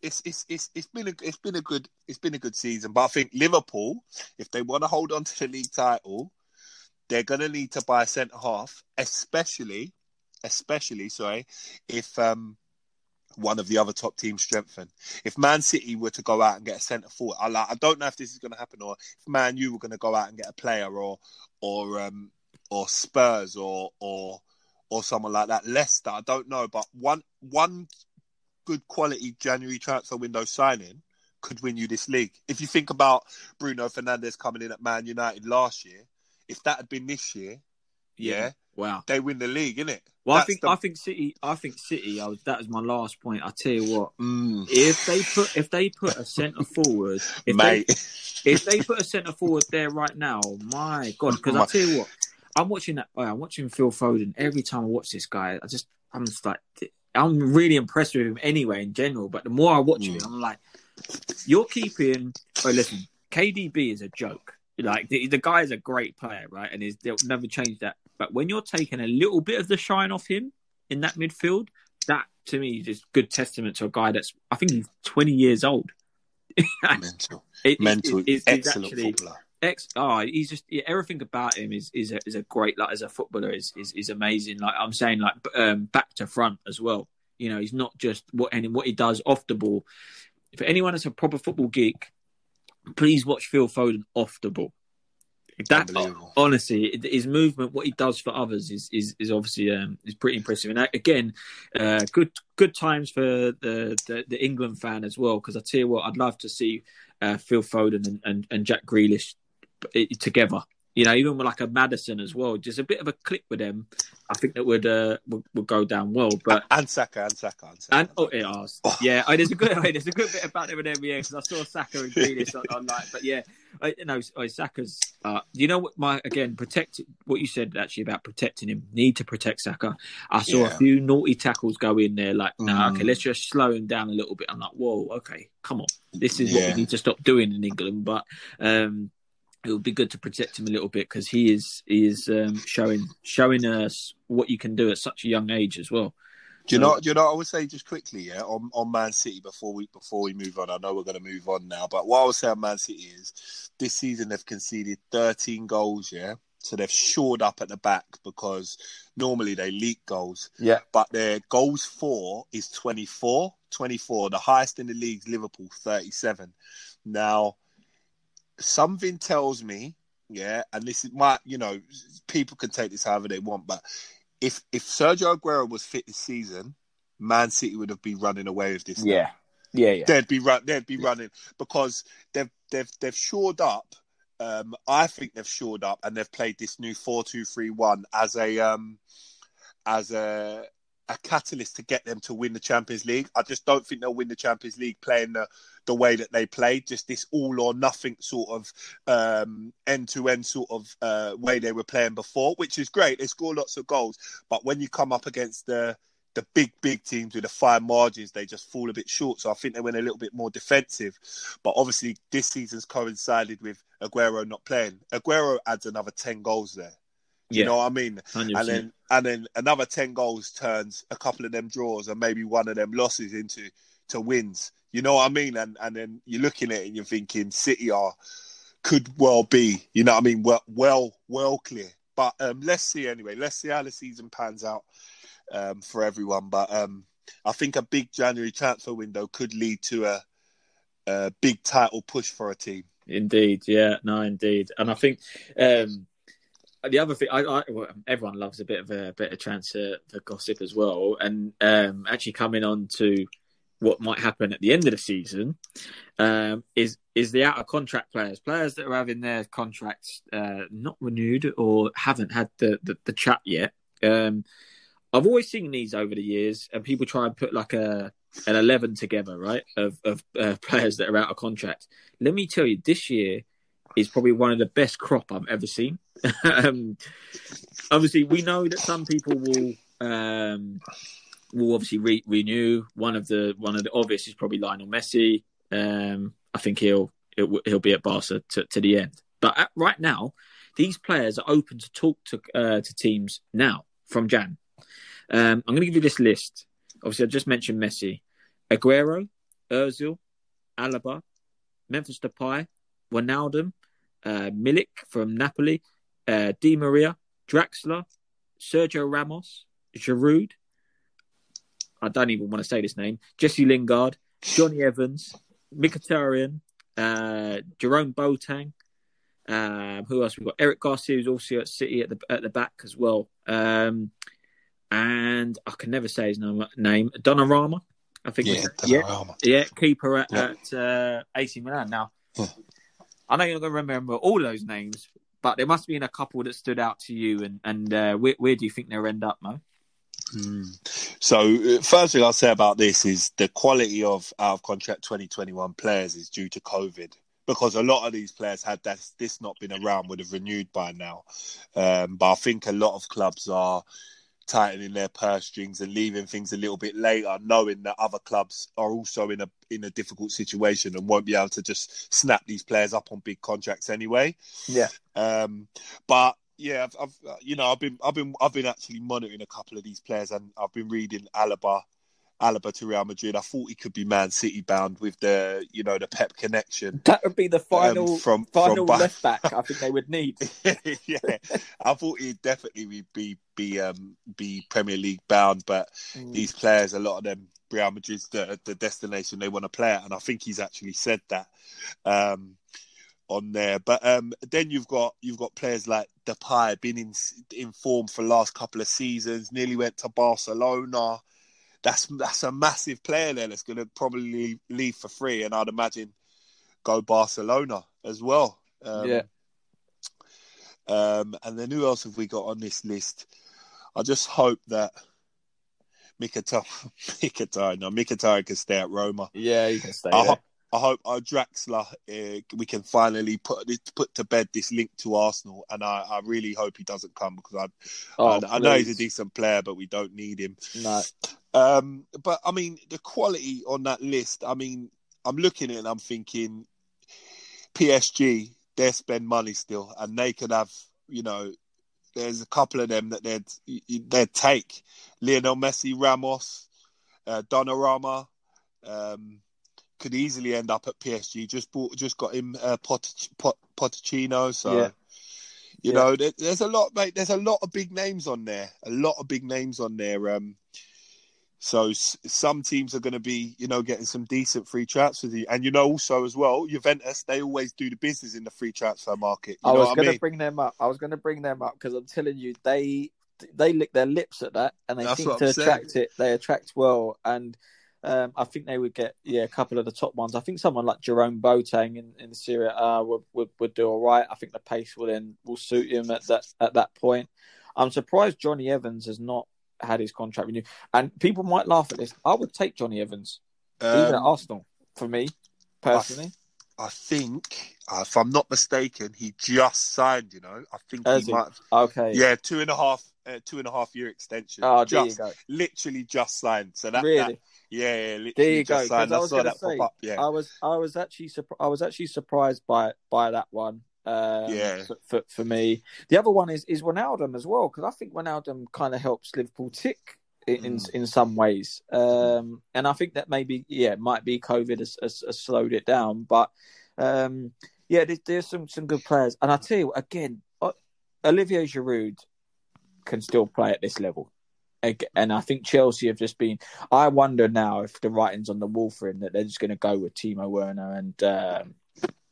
It's, it's it's it's been a it's been a good it's been a good season, but I think Liverpool, if they want to hold on to the league title, they're gonna need to buy a centre half, especially, especially sorry, if um one of the other top teams strengthen. If Man City were to go out and get a centre forward, I like I don't know if this is going to happen, or if Man U were going to go out and get a player, or or um or Spurs, or or or someone like that. Leicester, I don't know, but one one good quality January transfer window signing could win you this league. If you think about Bruno Fernandes coming in at Man United last year, if that had been this year, yeah, Wow. they win the league, innit? Well, I think the- I think City. I think City. I was, that was my last point. I tell you what, Mm, if they put if they put a centre forward, if mate. they if they put a centre forward there right now, my god! Because I tell you what, I'm watching that. oh, I'm watching Phil Foden. Every time I watch this guy, I just I'm just like I'm really impressed with him anyway in general. But the more I watch Mm. him, I'm like, you're keeping. Oh, listen, KDB is a joke. Like the, the guy is a great player, right? And he's, they'll never change that. But when you're taking a little bit of the shine off him in that midfield, that to me is just good testament to a guy that's I think he's 20 years old. mental, It- it- mental, it- it's excellent actually- footballer. Ex, oh, he's just yeah, everything about him is is a, is a great like as a footballer is is, is amazing. Like I'm saying, like um, back to front as well. You know, he's not just what and what he does off the ball. For anyone that's a proper football geek, please watch Phil Foden off the ball. That honestly, his movement, what he does for others, is is, is obviously um, is pretty impressive. And uh, again, uh, good good times for the the, the England fan as well. Because I tell you what, I'd love to see uh, Phil Foden and, and, and Jack Grealish together. You know, even with like a Maddison as well, just a bit of a click with them. I think that would uh, would, would go down well. But and Saka, and Saka, and Saka. and oh, it is. yeah, oh, there's a good there's a good bit about them in NBA because I saw Saka and Grealish on, like. But yeah, I, you know, oh, Saka's. Uh, you know what? My again, protect what you said actually about protecting him. Need to protect Saka. I saw a few naughty tackles go in there. Like, no, nah, okay, Mm. let's just slow him down a little bit. I'm like, whoa, okay, come on. This is what Yeah. we need to stop doing in England. But um, it would be good to protect him a little bit because he is he is um, showing showing us what you can do at such a young age as well. Do you know? Do you know? I would say just quickly, yeah, on, on Man City before we before we move on. I know we're going to move on now, but what I would say on Man City is this season they've conceded 13 goals, yeah. So they've shored up at the back because normally they leak goals, Yeah. but their goals for is 24, 24. The highest in the league, Liverpool 37. Now, something tells me, yeah, and this is my, you know, people can take this however they want, but if if Sergio Aguero was fit this season, Man City would have been running away with this. now. yeah, yeah. they'd be run, they'd be running because they've they've they've shored up. Um, I think they've shored up and they've played this new four two three one as a um as a a catalyst to get them to win the Champions League. I just don't think they'll win the Champions League playing the, the way that they played, just this all or nothing sort of end to end sort of uh, way they were playing before, which is great. They score lots of goals, but when you come up against the the big, big teams with the fine margins, they just fall a bit short. So I think they went a little bit more defensive. But obviously, this season's coincided with Aguero not playing. Aguero adds another 10 goals there. You Yeah. know what I mean? 100%. And then and then another 10 goals turns a couple of them draws and maybe one of them losses into to wins. You know what I mean? And and then you're looking at it and you're thinking City are could well be, you know what I mean, well well well clear. But um, let's see anyway. Let's see how the season pans out um, for everyone. But um, I think a big January transfer window could lead to a, a big title push for a team. Indeed, yeah, no, indeed, and I think um, the other thing, I, I well, everyone loves a bit of a bit of transfer for gossip as well, and um, actually coming on to what might happen at the end of the season um, is is the out of contract players, players that are having their contracts uh, not renewed or haven't had the the, the chat yet. Um, I've always seen these over the years, and people try and put like a an eleven together, right, of of uh, players that are out of contract. Let me tell you, this year is probably one of the best crop I've ever seen. um, obviously, we know that some people will um, will obviously re- renew. One of the one of the obvious is probably Lionel Messi. Um, I think he'll he'll, he'll be at Barca to, to the end. But at, right now, these players are open to talk to uh, to teams now from Jan. Um, I'm going to give you this list. Obviously, I just mentioned Messi, Aguero, Özil, Alaba, Memphis Depay, Wijnaldum, uh, Milik from Napoli, uh, Di Maria, Draxler, Sergio Ramos, Giroud. I don't even want to say this name. Jesse Lingard, Jonny Evans, Mkhitaryan, uh, Jerome Boateng. Um, who else? We've got Eric Garcia, who's also at City at the at the back as well. Um, and I can never say his name. name Donnarumma, I think. Yeah, yeah, yeah, keeper at, Yeah. at uh, AC Milan. Now, Yeah. I know you're not going to remember all those names, but there must been a couple that stood out to you. And and uh, where, where do you think they'll end up, Mo? So, uh, first thing I'll say about this is the quality of out of contract 2021 players is due to COVID because a lot of these players had that, this not been around would have renewed by now. Um, but I think a lot of clubs are tightening their purse strings and leaving things a little bit later, knowing that other clubs are also in a in a difficult situation and won't be able to just snap these players up on big contracts anyway. Yeah. Um, but yeah, I've, I've uh, you know I've been I've been I've been actually monitoring a couple of these players and I've been reading Alaba, Alaba to Real Madrid. I thought he could be Man City bound with the you know the Pep connection. That would be the final Um, from- final from left back. I think they would need. yeah, I thought he'd definitely be be um be Premier League bound, but these players, a lot of them, Real Madrid's the the destination they want to play at, and I think he's actually said that um on there. But um then you've got you've got players like Depay, been in in form for the last couple of seasons, nearly went to Barcelona. That's that's a massive player there that's going to probably leave for free, and I'd imagine go Barcelona as well. Um, Yeah. um, and then who else have we got on this list? I just hope that Mkhitaryan, Mkhitaryan, no, Mkhitaryan can stay at Roma. Yeah, you can stay I, ho- I hope our Draxler, uh, we can finally put put to bed this link to Arsenal, and I, I really hope he doesn't come because I, Oh, I, I know he's a decent player, but we don't need him. No. Um, but I mean, the quality on that list. I mean, I'm looking at it and I'm thinking, PSG, they spend money still, and they could have, you know, there's a couple of them that they'd they'd take Lionel Messi, Ramos, uh, Donnarumma. Um, could easily end up at PSG. Just bought, just got him uh, Pot, Pot. So, Yeah. you Yeah. know, there, there's a lot, mate. There's a lot of big names on there. A lot of big names on there. Um, so s- some teams are going to be, you know, getting some decent free transfers. And you know, also as well, Juventus they always do the business in the free transfer market. You I know was going to bring them up. I was going to bring them up because I'm telling you, they they lick their lips at that, and they That's what to I'm saying. attract it. They attract well, and um, I think they would get yeah a couple of the top ones. I think someone like Jerome Boateng in in Serie A uh, would, would would do all right. I think the pace will then will suit him at that at that point. I'm surprised Jonny Evans has not had his contract renewed. And people might laugh at this. I would take Jonny Evans, even at Um, Arsenal, for me personally. I think, uh, if I'm not mistaken, he just signed. You know, I think he might. Okay. Yeah, two and a half, uh, two and a half year extension. Oh, just. Literally just signed. So that, Really? that yeah, yeah, literally There you just go. signed. I I, was saw that say, pop up. Yeah, I was, I was actually, surp- I was actually surprised by by that one. Um, Yeah. For, for me, the other one is is Ronaldo as well because I think Ronaldo kind of helps Liverpool tick in in, Mm. in some ways. Um, and I think that maybe yeah, it might be COVID has, has, has slowed it down, but um, yeah, there's, there's some some good players. And I tell you again, uh, Olivier Giroud can still play at this level. And I think Chelsea have just been. I wonder now if the writing's on the wall for him that they're just going to go with Timo Werner and um,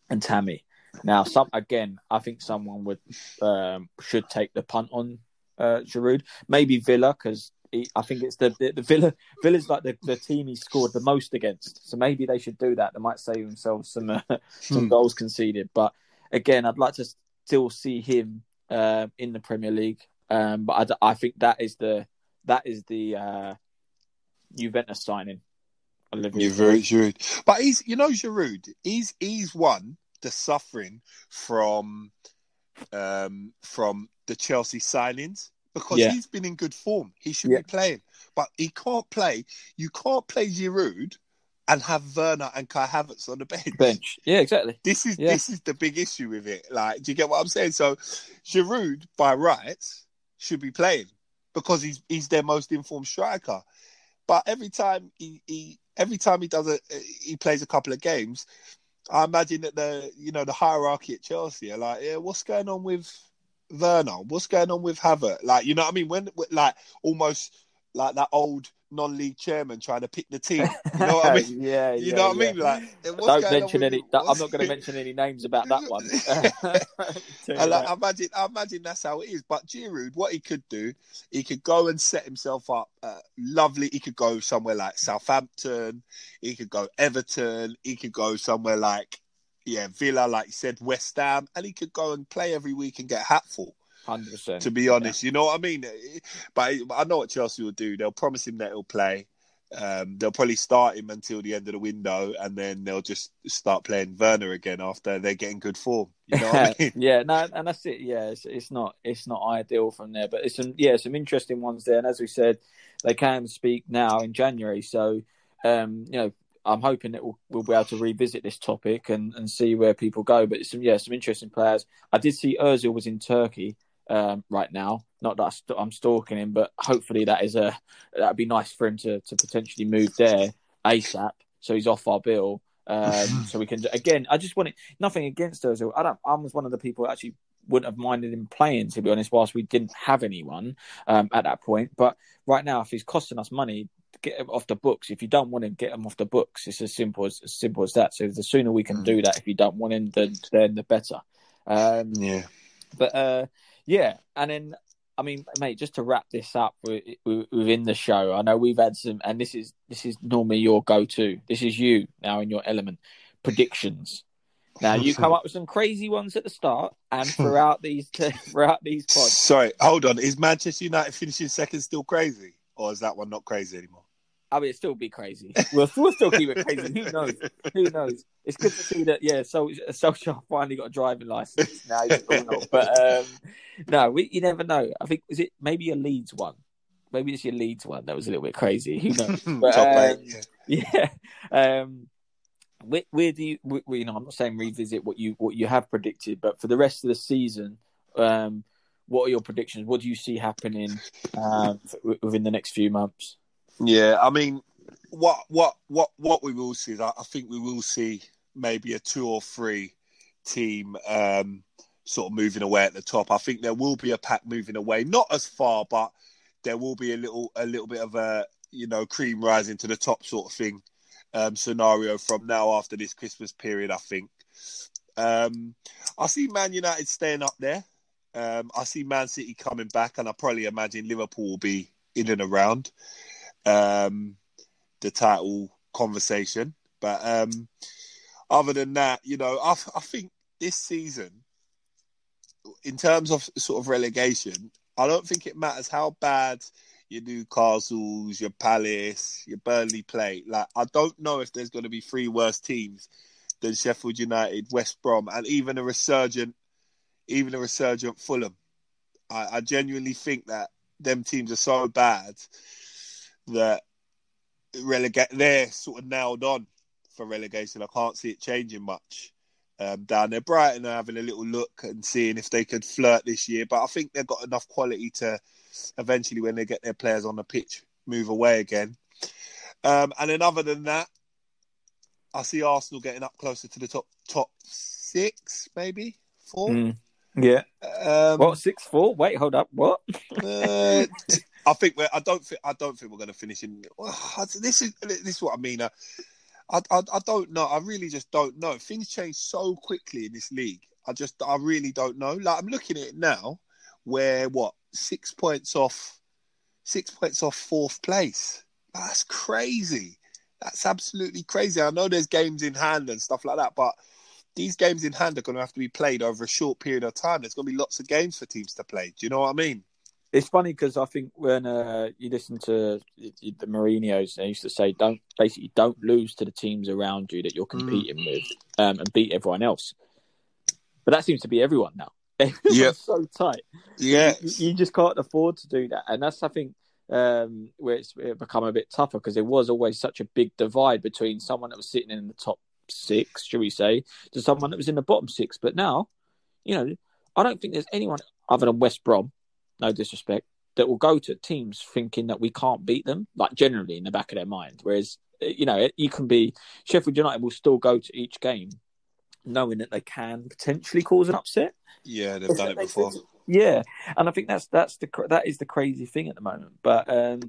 and Tammy. Now, some again, I think someone would um, should take the punt on uh, Giroud. Maybe Villa because I think it's the, the, the Villa Villa's like the, the team he scored the most against. So maybe they should do that. They might save themselves some uh, some Hmm. goals conceded. But again, I'd like to still see him uh, in the Premier League. Um, but I think that is the that is the uh, Juventus signing. Olivier You're very Giroud. But he's, you know, Giroud. He's he's one the suffering from um from the Chelsea signings because Yeah. he's been in good form. He should Yeah. be playing, but he can't play. You can't play Giroud and have Werner and Kai Havertz on the bench. bench. Yeah, exactly. This is Yeah. this is the big issue with it. Like, do you get what I'm saying? So, Giroud, by rights, should be playing because he's he's their most informed striker. But every time he, he every time he does a he plays a couple of games, I imagine that the you know the hierarchy at Chelsea are like, yeah, what's going on with Werner? What's going on with Havertz? Like, you know what I mean? When like almost like that old non-league chairman trying to pick the team. You know what I mean? yeah, You yeah, know what I mean? Like, Don't mention any. I'm not going to mention any names about that one. I, like. I imagine, I imagine that's how it is. But Giroud, what he could do, he could go and set himself up. Uh, lovely. He could go somewhere like Southampton. He could go Everton. He could go somewhere like, yeah, Villa, like you said, West Ham, and he could go and play every week and get a hatful. Hundred percent. To be honest, you know what I mean. But I know what Chelsea will do. They'll promise him that he'll play. Um, they'll probably start him until the end of the window, and then they'll just start playing Werner again after they're getting good form. You know what I mean? yeah, no, and that's it. Yeah, it's, it's not it's not ideal from there, but it's some yeah some interesting ones there. And as we said, they can speak now in January, so um, you know I'm hoping that we'll, we'll be able to revisit this topic and, and see where people go. But it's some yeah some interesting players. I did see Özil was in Turkey um, right now. Not that I st- I'm stalking him, but hopefully that is a that'd be nice for him to to potentially move there ASAP, so he's off our bill. Um, so we can again. I just wanted nothing against Özil. I don't. I was one of the people who actually wouldn't have minded him playing, to be honest, whilst we didn't have anyone um, at that point. But right now, if he's costing us money, get him off the books. If you don't want him, get him off the books. It's as simple as, as simple as that. So the sooner we can do that, if you don't want him, then then the better. Um, Yeah. but uh, yeah, and then I mean, mate, just to wrap this up wi- wi- within the show, I know we've had some, and this is this is normally your go-to. This is you now in your element predictions. Now you come up with some crazy ones at the start, and throughout these throughout these pods. Sorry, hold on. Is Manchester United finishing second still crazy, or is that one not crazy anymore? I mean, it'd still be crazy. We'll, we'll still keep it crazy. Who knows? Who knows? It's good to see that. Yeah, so Solskjaer finally got a driving license now. He's all not. But um, no, we, you never know. I think is it maybe a Leeds one. Maybe it's your Leeds one that was a little bit crazy. Who knows? But, um, yeah. Um, where, where do you? Where, you know, I'm not saying revisit what you what you have predicted, but for the rest of the season, um, what are your predictions? What do you see happening um, within the next few months? Yeah, I mean, what what what what we will see is I, I think we will see maybe a two or three team um, sort of moving away at the top. I think there will be a pack moving away, not as far, but there will be a little a little bit of a you know cream rising to the top sort of thing um, scenario from now after this Christmas period. I think um, I see Man United staying up there. Um, I see Man City coming back, and I probably imagine Liverpool will be in and around um, the title conversation. But um, other than that, you know, I, I think this season, in terms of sort of relegation, I don't think it matters how bad your Newcastle's, your Palace, your Burnley play. Like I don't know if there's going to be three worse teams than Sheffield United, West Brom, and even a resurgent, even a resurgent Fulham. I, I genuinely think that them teams are so bad that relegate they're sort of nailed on for relegation. I can't see it changing much um, down there. Brighton are having a little look and seeing if they could flirt this year, but I think they've got enough quality to eventually, when they get their players on the pitch, move away again. Um, and then, other than that, I see Arsenal getting up closer to the top top six, maybe four. Mm. Yeah. Um, what six four? Wait, hold up. What? uh, I think we're. I don't think. I don't think we're going to finish in. This is this is what I mean. Uh, I, I, I don't know. I really just don't know. Things change so quickly in this league. I just, I really don't know. Like I'm looking at it now, where what six points off, six points off fourth place. That's crazy. That's absolutely crazy. I know there's games in hand and stuff like that, but these games in hand are going to have to be played over a short period of time. There's going to be lots of games for teams to play. Do you know what I mean? It's funny because I think when uh, you listen to the Mourinho's, they used to say, "Don't basically don't lose to the teams around you that you're competing mm. with, um, and beat everyone else." But that seems to be everyone now. Yeah, so tight. Yeah, you, you, just can't afford to do that, and that's I think um, where it's become a bit tougher because there was always such a big divide between someone that was sitting in the top six, should we say, to someone that was in the bottom six. But now, you know, I don't think there's anyone other than West Brom no disrespect, that will go to teams thinking that we can't beat them, like generally in the back of their mind. Whereas, you know, you can be Sheffield United will still go to each game knowing that they can potentially cause an upset. Yeah, they've done it before. Sense? Yeah, and I think that's that's the that is the crazy thing at the moment. But um,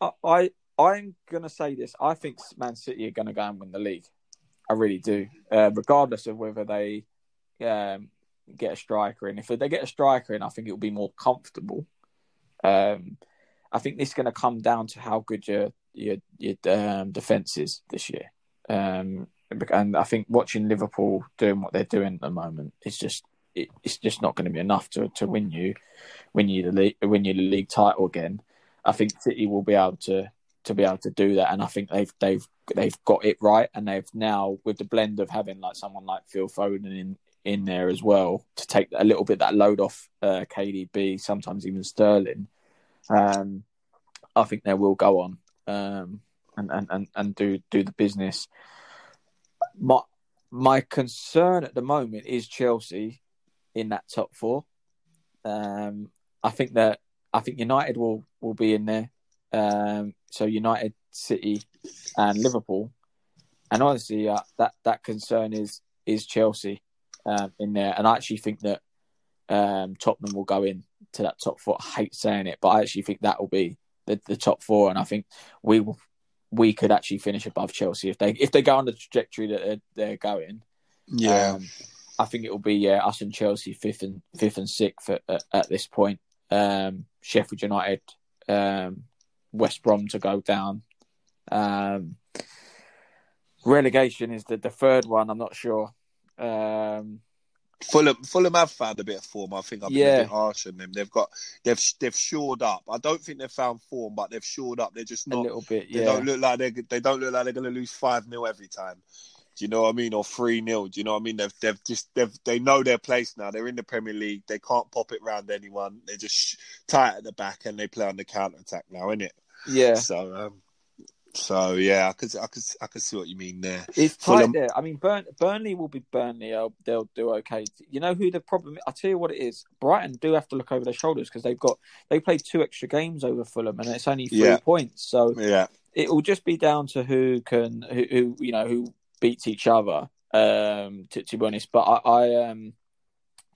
I, I I'm gonna say this. I think Man City are gonna go and win the league. I really do, uh, regardless of whether they um, get a striker in. If they get a striker in, I think it will be more comfortable. Um, I think this is going to come down to how good your your your um, defense is this year. Um, and I think watching Liverpool doing what they're doing at the moment is just it, it's just not going to be enough to, to win you win you the league win you the league title again. I think City will be able to to be able to do that, and I think they've they've they've got it right, and they've now with the blend of having like someone like Phil Foden in in there as well to take a little bit that load off uh, KDB, sometimes even Sterling. Um, I think they will go on um, and, and, and, and do do the business. My my concern at the moment is Chelsea in that top four. Um, I think that I think United will will be in there. Um, so United, City, and Liverpool. And honestly, uh, that that concern is is Chelsea um, in there, and I actually think that um, Tottenham will go in to that top four. I hate saying it, but I actually think that will be the, the top four, and I think we will, we could actually finish above Chelsea if they if they go on the trajectory that they're, they're going. Yeah, um, I think it will be yeah us and Chelsea fifth and fifth and sixth at, at, at this point. Um, Sheffield United, um, West Brom to go down. Um, relegation is the, the third one. I'm not sure. Um, Fulham, Fulham have found a bit of form. I think I've been yeah. a bit harsh on them. They've got, they've they've shored up. I don't think they've found form, but they've shored up. They're just not a little bit. Yeah. They don't look like they they don't look like they're going to lose five 0 every time. Do you know what I mean? Or three 0 Do you know what I mean? They've they've just they've they know their place now. They're in the Premier League. They can't pop it round anyone. They're just tight at the back and they play on the counter attack now, isn't it? Yeah. So um, so yeah, I could I could I could see what you mean there. It's tight Fulham... there. I mean, Burn, Burnley will be Burnley. They'll, they'll do okay. You know who the problem? I tell you what it is. Brighton do have to look over their shoulders because they've got they played two extra games over Fulham and it's only three yeah. points. So yeah, it will just be down to who can who, who you know who beats each other. Um, to, to be honest, but I, I um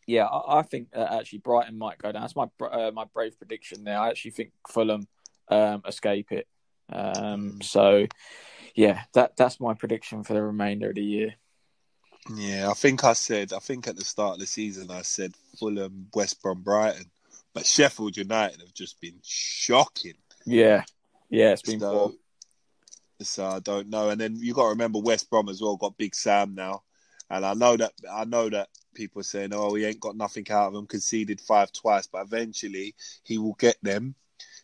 yeah, I, I think actually Brighton might go down. That's my uh, my brave prediction there. I actually think Fulham um escape it. Um, so, yeah, that that's my prediction for the remainder of the year. Yeah, I think I said, I think at the start of the season, I said Fulham, West Brom, Brighton, but Sheffield United have just been shocking. Yeah, yeah, it's been so, so I don't know. And then you got to remember West Brom as well got Big Sam now, and I know that I know that people are saying, "Oh, he ain't got nothing out of him, conceded five twice," but eventually he will get them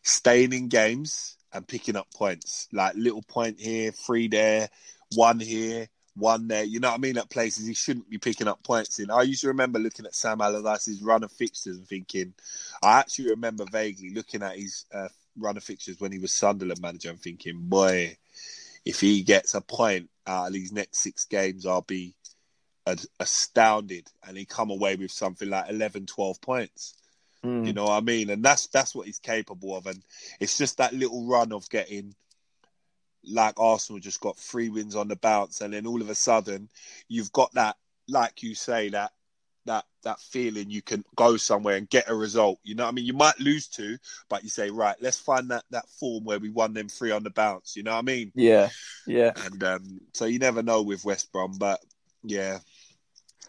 staying in games and picking up points, like little point here, three there, one here, one there. You know what I mean? At places he shouldn't be picking up points in. I used to remember looking at Sam Allardyce's run of fixtures and thinking, I actually remember vaguely looking at his uh, run of fixtures when he was Sunderland manager and thinking, boy, if he gets a point out of these next six games, I'll be astounded. And he come away with something like 11, 12 points. Mm. You know what I mean? And that's that's what he's capable of. And it's just that little run of getting like Arsenal just got three wins on the bounce, and then all of a sudden you've got that, like you say, that that that feeling you can go somewhere and get a result. You know what I mean? You might lose two, but you say, right, let's find that that form where we won them three on the bounce. You know what I mean? Yeah, yeah. And um, so you never know with West Brom, but yeah,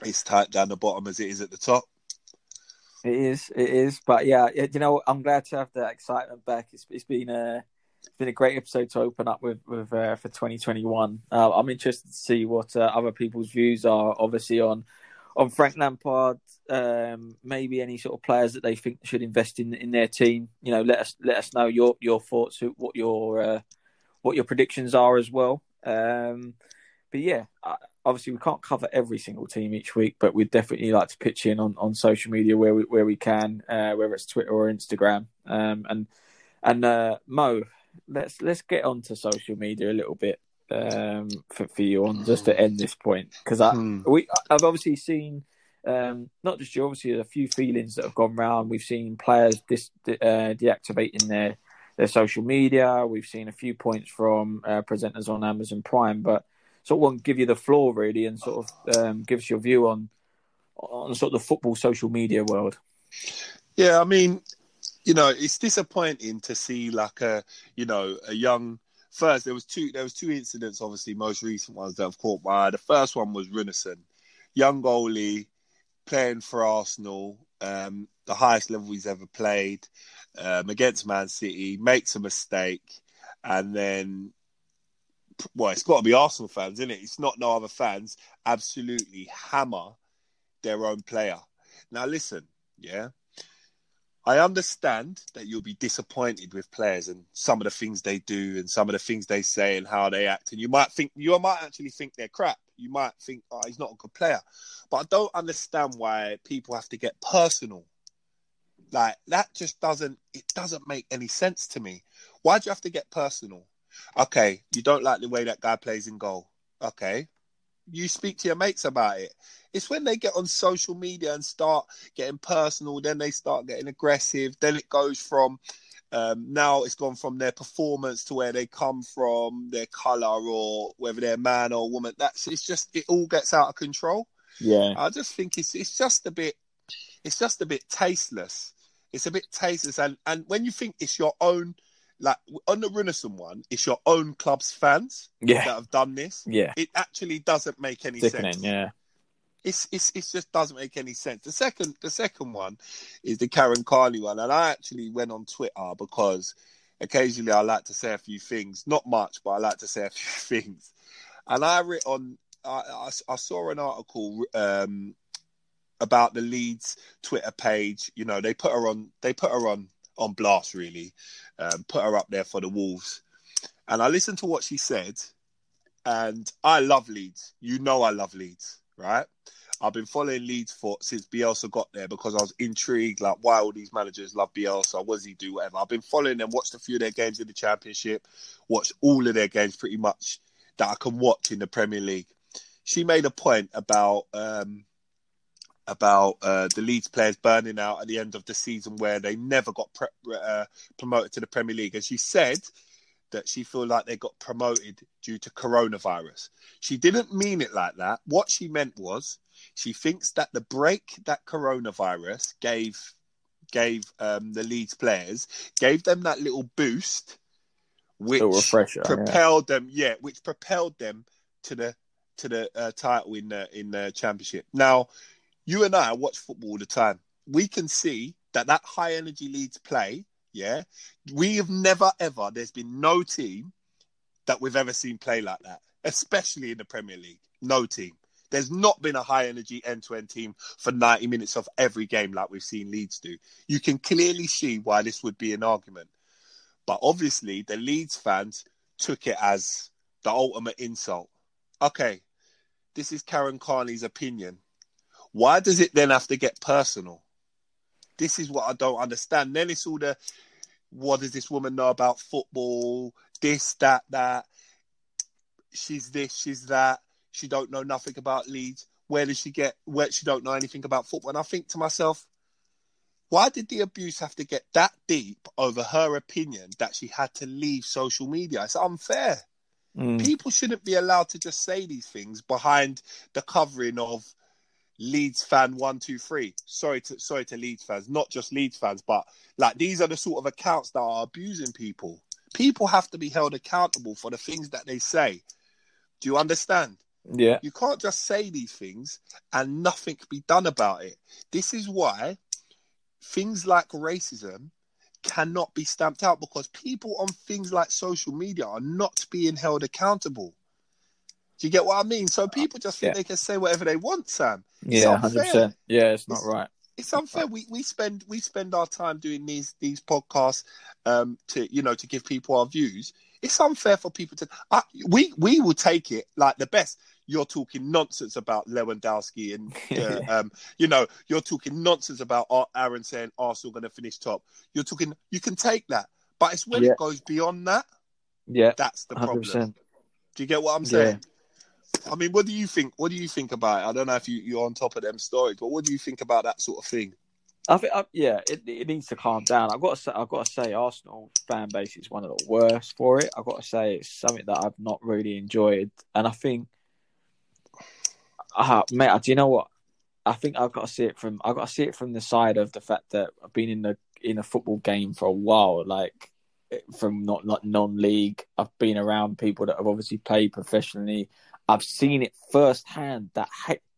it's tight down the bottom as it is at the top. It is, it is, but yeah, you know, I'm glad to have that excitement back. It's, it's been a it's been a great episode to open up with with uh, for 2021. Uh, I'm interested to see what uh, other people's views are, obviously on on Frank Lampard. Um, maybe any sort of players that they think should invest in in their team. You know, let us let us know your your thoughts, what your uh, what your predictions are as well. Um, but yeah, obviously we can't cover every single team each week, but we'd definitely like to pitch in on, on social media where we where we can, uh, whether it's Twitter or Instagram. Um, and and uh, Mo, let's let's get onto social media a little bit um, for for you on just to end this point because I hmm. we I've obviously seen. Um, not just you, obviously, a few feelings that have gone round. We've seen players dis, uh, deactivating their their social media. We've seen a few points from uh, presenters on Amazon Prime, but sort of to give you the floor really and sort of um, give us your view on on sort of the football social media world. Yeah, I mean, you know, it's disappointing to see like a you know a young. First, there was two. There was two incidents. Obviously, most recent ones that have caught my eye. The first one was Runarsson, young goalie, playing for Arsenal, um, the highest level he's ever played um, against Man City, makes a mistake, and then well, it's got to be Arsenal fans, isn't it? It's not no other fans. Absolutely hammer their own player. Now, listen, yeah, I understand that you'll be disappointed with players and some of the things they do and some of the things they say and how they act, and you might think you might actually think they're crap. You might think, oh, he's not a good player, but I don't understand why people have to get personal. Like that just doesn't it doesn't make any sense to me. Why do you have to get personal? Okay, you don't like the way that guy plays in goal. Okay, you speak to your mates about it. It's when they get on social media and start getting personal, then they start getting aggressive. Then it goes from um, now it's gone from their performance to where they come from, their color, or whether they're man or woman. That's it's just it all gets out of control. Yeah, I just think it's it's just a bit it's just a bit tasteless. It's a bit tasteless, and and when you think it's your own like on the Runarsson one, it's your own club's fans yeah. that have done this. Yeah, it actually doesn't make any Sickening, sense. Yeah, it's it's it just doesn't make any sense. The second the second one is the Karen Carney one, and I actually went on Twitter because occasionally I like to say a few things, not much, but I like to say a few things. And I read on I, I, I saw an article um, about the Leeds Twitter page. You know, they put her on they put her on on blast, really. Um, put her up there for the Wolves. And I listened to what she said, and I love Leeds. You know, I love Leeds, right? I've been following Leeds for since Bielsa got there because I was intrigued, like why all these managers love Bielsa. What does he do? Whatever. I've been following them, watched a few of their games in the Championship, watched all of their games pretty much that I can watch in the Premier League. She made a point about um, about uh, the Leeds players burning out at the end of the season where they never got pre- uh, promoted to the Premier League. And she said that she felt like they got promoted due to coronavirus. She didn't mean it like that. What she meant was she thinks that the break that coronavirus gave gave um, the Leeds players gave them that little boost, which propelled yeah. them. Yeah, which propelled them to the to the uh, title in the in the championship. Now you and I watch football all the time. We can see that that high energy Leeds play. Yeah, we have never ever. There's been no team that we've ever seen play like that, especially in the Premier League. No team. There's not been a high energy end to end team for 90 minutes of every game like we've seen Leeds do. You can clearly see why this would be an argument. But obviously, the Leeds fans took it as the ultimate insult. Okay, this is Karen Carney's opinion. Why does it then have to get personal? This is what I don't understand. Then it's all the what does this woman know about football? This, that, that. She's this, she's that. She don't know nothing about Leeds. Where does she get? Where she don't know anything about football? And I think to myself, why did the abuse have to get that deep over her opinion that she had to leave social media? It's unfair. Mm. People shouldn't be allowed to just say these things behind the covering of Leeds fan one two three. Sorry to sorry to Leeds fans, not just Leeds fans, but like these are the sort of accounts that are abusing people. People have to be held accountable for the things that they say. Do you understand? Yeah. You can't just say these things and nothing can be done about it. This is why things like racism cannot be stamped out because people on things like social media are not being held accountable. Do you get what I mean? So people just think yeah. they can say whatever they want, Sam. It's yeah, hundred percent. Yeah, it's not it's, right. It's unfair. We we spend we spend our time doing these these podcasts um to you know to give people our views. It's unfair for people to. Uh, we we will take it like the best you're talking nonsense about Lewandowski and uh, um, you know you're talking nonsense about Aaron saying Arsenal going to finish top. You're talking you can take that, but it's when yeah. it goes beyond that. Yeah, that's the 100%. problem. Do you get what I'm saying? Yeah. I mean, what do you think? What do you think about it? I don't know if you, you're on top of them stories, but what do you think about that sort of thing? I think, yeah, it, it needs to calm down. I've got to say, I've got to say, Arsenal fan base is one of the worst for it. I've got to say, it's something that I've not really enjoyed, and I think uh, mate, do you know what? I think I've got to see it from I've got to see it from the side of the fact that I've been in the in a football game for a while, like from not not non-league. I've been around people that have obviously played professionally. I've seen it firsthand that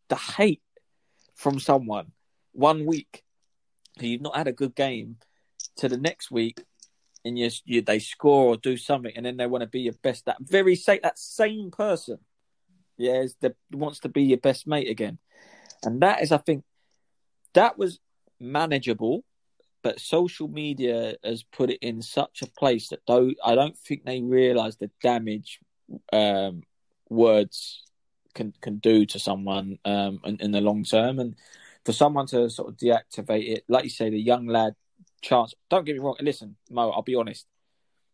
the hate from someone one week you've not had a good game to the next week and you, you they score or do something and then they want to be your best that very say that same person yeah, the, wants to be your best mate again, and that is, I think, that was manageable. But social media has put it in such a place that though I don't think they realise the damage um, words can can do to someone um, in, in the long term, and for someone to sort of deactivate it, like you say, the young lad chance. Don't get me wrong. Listen, Mo, I'll be honest.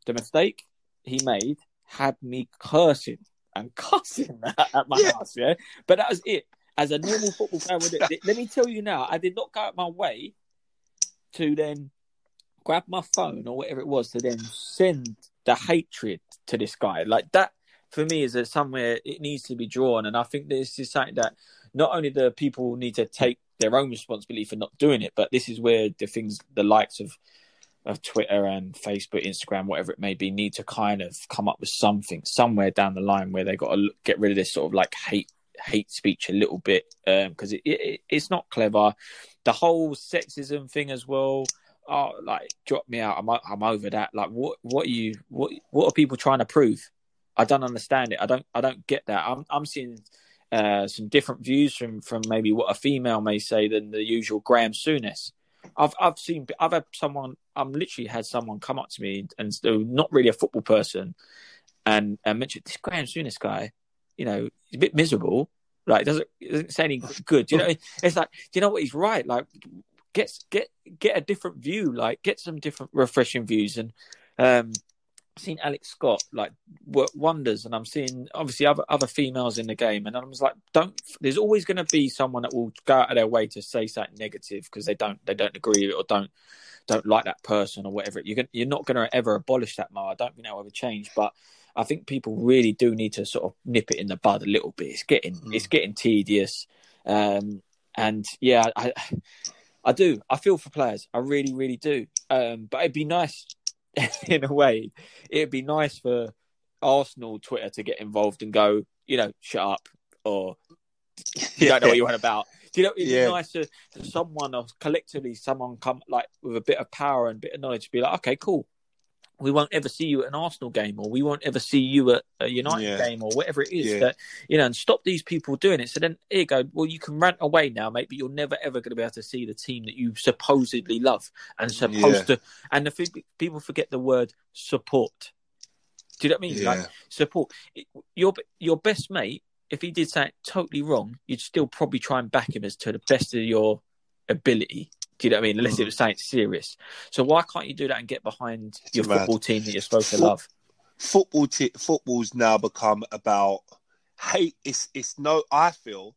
The mistake he made had me cursing and cussing at my yeah. house. Yeah, but that was it. As a normal football fan, let me tell you now, I did not go out my way to then grab my phone or whatever it was to then send the hatred to this guy. Like that for me is that somewhere it needs to be drawn, and I think this is something that not only the people need to take their own responsibility for not doing it, but this is where the things, the likes of of Twitter and Facebook, Instagram, whatever it may be, need to kind of come up with something somewhere down the line where they got to get rid of this sort of like hate hate speech a little bit because um, it, it, it's not clever. The whole sexism thing as well. Oh, like drop me out. I'm I'm over that. Like, what what are you what what are people trying to prove? I don't understand it. I don't I don't get that. I'm I'm seeing uh, some different views from from maybe what a female may say than the usual Graham Souness. I've I've seen I've had someone I'm literally had someone come up to me and so not really a football person and and mention this Graham Souness guy, you know, he's a bit miserable. Like doesn't doesn't say any good. You know, it's like do you know what he's right. Like get get get a different view. Like get some different refreshing views and um seen Alex Scott like work wonders, and I'm seeing obviously other other females in the game, and I was like, don't. There's always going to be someone that will go out of their way to say something negative because they don't they don't agree with it or don't don't like that person or whatever. You're you're not going to ever abolish that. Mo, I don't think that will ever change, but I think people really do need to sort of nip it in the bud a little bit. It's getting mm. it's getting tedious, um, and yeah, I I do. I feel for players. I really really do. Um, but it'd be nice in a way, it'd be nice for Arsenal Twitter to get involved and go, you know, shut up or you don't know what you want about. Do you know, it'd yeah. be nice to, to someone or collectively someone come like with a bit of power and a bit of knowledge to be like, okay, cool. We won't ever see you at an Arsenal game, or we won't ever see you at a United Yeah. game, or whatever it is Yeah. that you know, and stop these people doing it. So then here you go. Well, you can rant away now, mate, but you're never ever going to be able to see the team that you supposedly love and supposed Yeah. to. And the thing- people forget the word support. Do you know what I mean? Like support your your best mate. If he did something totally wrong, you'd still probably try and back him as to the best of your ability. Do you know what I mean? Unless it mm. was something serious. So why can't you do that and get behind It's your mad. football team that you're supposed to love? football t- football's now become about hate it's it's no i feel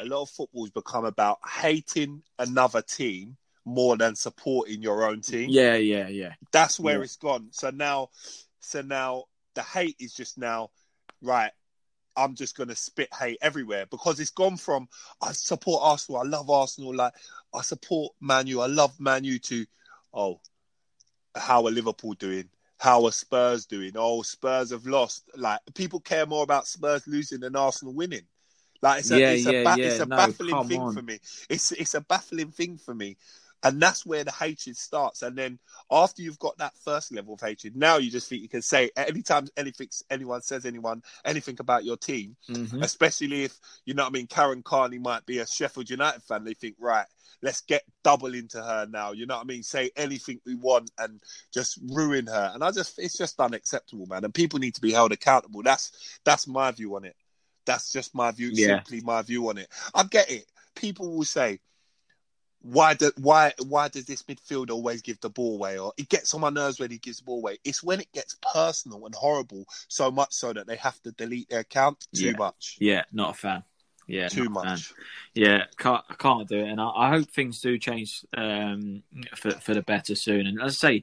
a lot of football's become about hating another team more than supporting your own team Yeah, yeah, yeah. that's where Yeah. it's gone so now so now the hate is just now right i'm just going to spit hate everywhere because it's gone from i support arsenal i love arsenal like i support manu i love manu to oh how are liverpool doing? How are spurs doing? Oh spurs have lost. Like people care more about spurs losing than arsenal winning. Like it's a, Yeah, it's a, ba- yeah. it's a No, baffling thing on. for me. It's it's a baffling thing for me and that's where the hatred starts. And then after you've got that first level of hatred, now you just think you can say anytime anything anyone says anyone anything about your team, Mhm. especially if you know what I mean. Karen Carney might be a Sheffield United fan. They think right, let's get double into her now. You know what I mean? Say anything we want and just ruin her. And I just it's just unacceptable, man. And people need to be held accountable. That's that's my view on it. That's just my view. Yeah. Simply my view on it. I get it. People will say why do, why why does this midfielder always give the ball away or it gets on my nerves when he gives the ball away it's when it gets personal and horrible so much so that they have to delete their account too Yeah. much Yeah, not a fan. Yeah, too much Yeah, can't I can't do it, and I, I hope things do change um, for for the better soon. And as I say,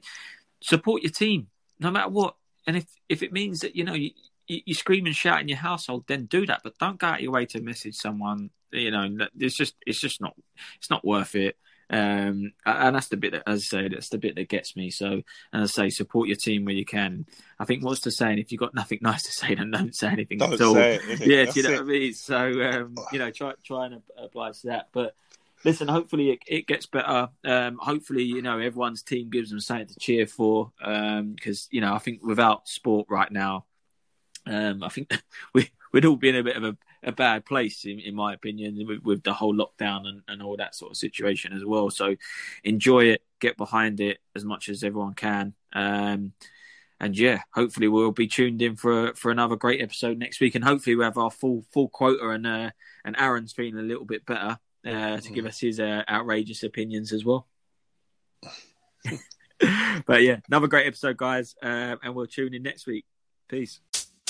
support your team no matter what. And if if it means that you know you you, scream and shout in your household, then do that. But don't go out your way to message someone. You know, it's just it's just not it's not worth it. Um, and that's the bit that, as I say, that's the bit that gets me. So, and as I say, support your team where you can. I think what's the saying? If you've got nothing nice to say, then don't say anything don't at all say it, yeah, do you know it. what I mean? So um, you know, try try and apply to that. But listen, hopefully it, it gets better. Um, hopefully, you know, everyone's team gives them something to cheer for. Because you know, I think without sport right now, um, I think we we'd all be in a bit of a, a bad place, in, in my opinion, with, with the whole lockdown and, and all that sort of situation as well. So enjoy it, get behind it as much as everyone can. Um, and yeah, hopefully we'll be tuned in for for another great episode next week, and hopefully we have our full full quota and uh, and Aaron's feeling a little bit better uh, to give us his uh, outrageous opinions as well. but yeah, another great episode, guys, uh, and we'll tune in next week. Peace.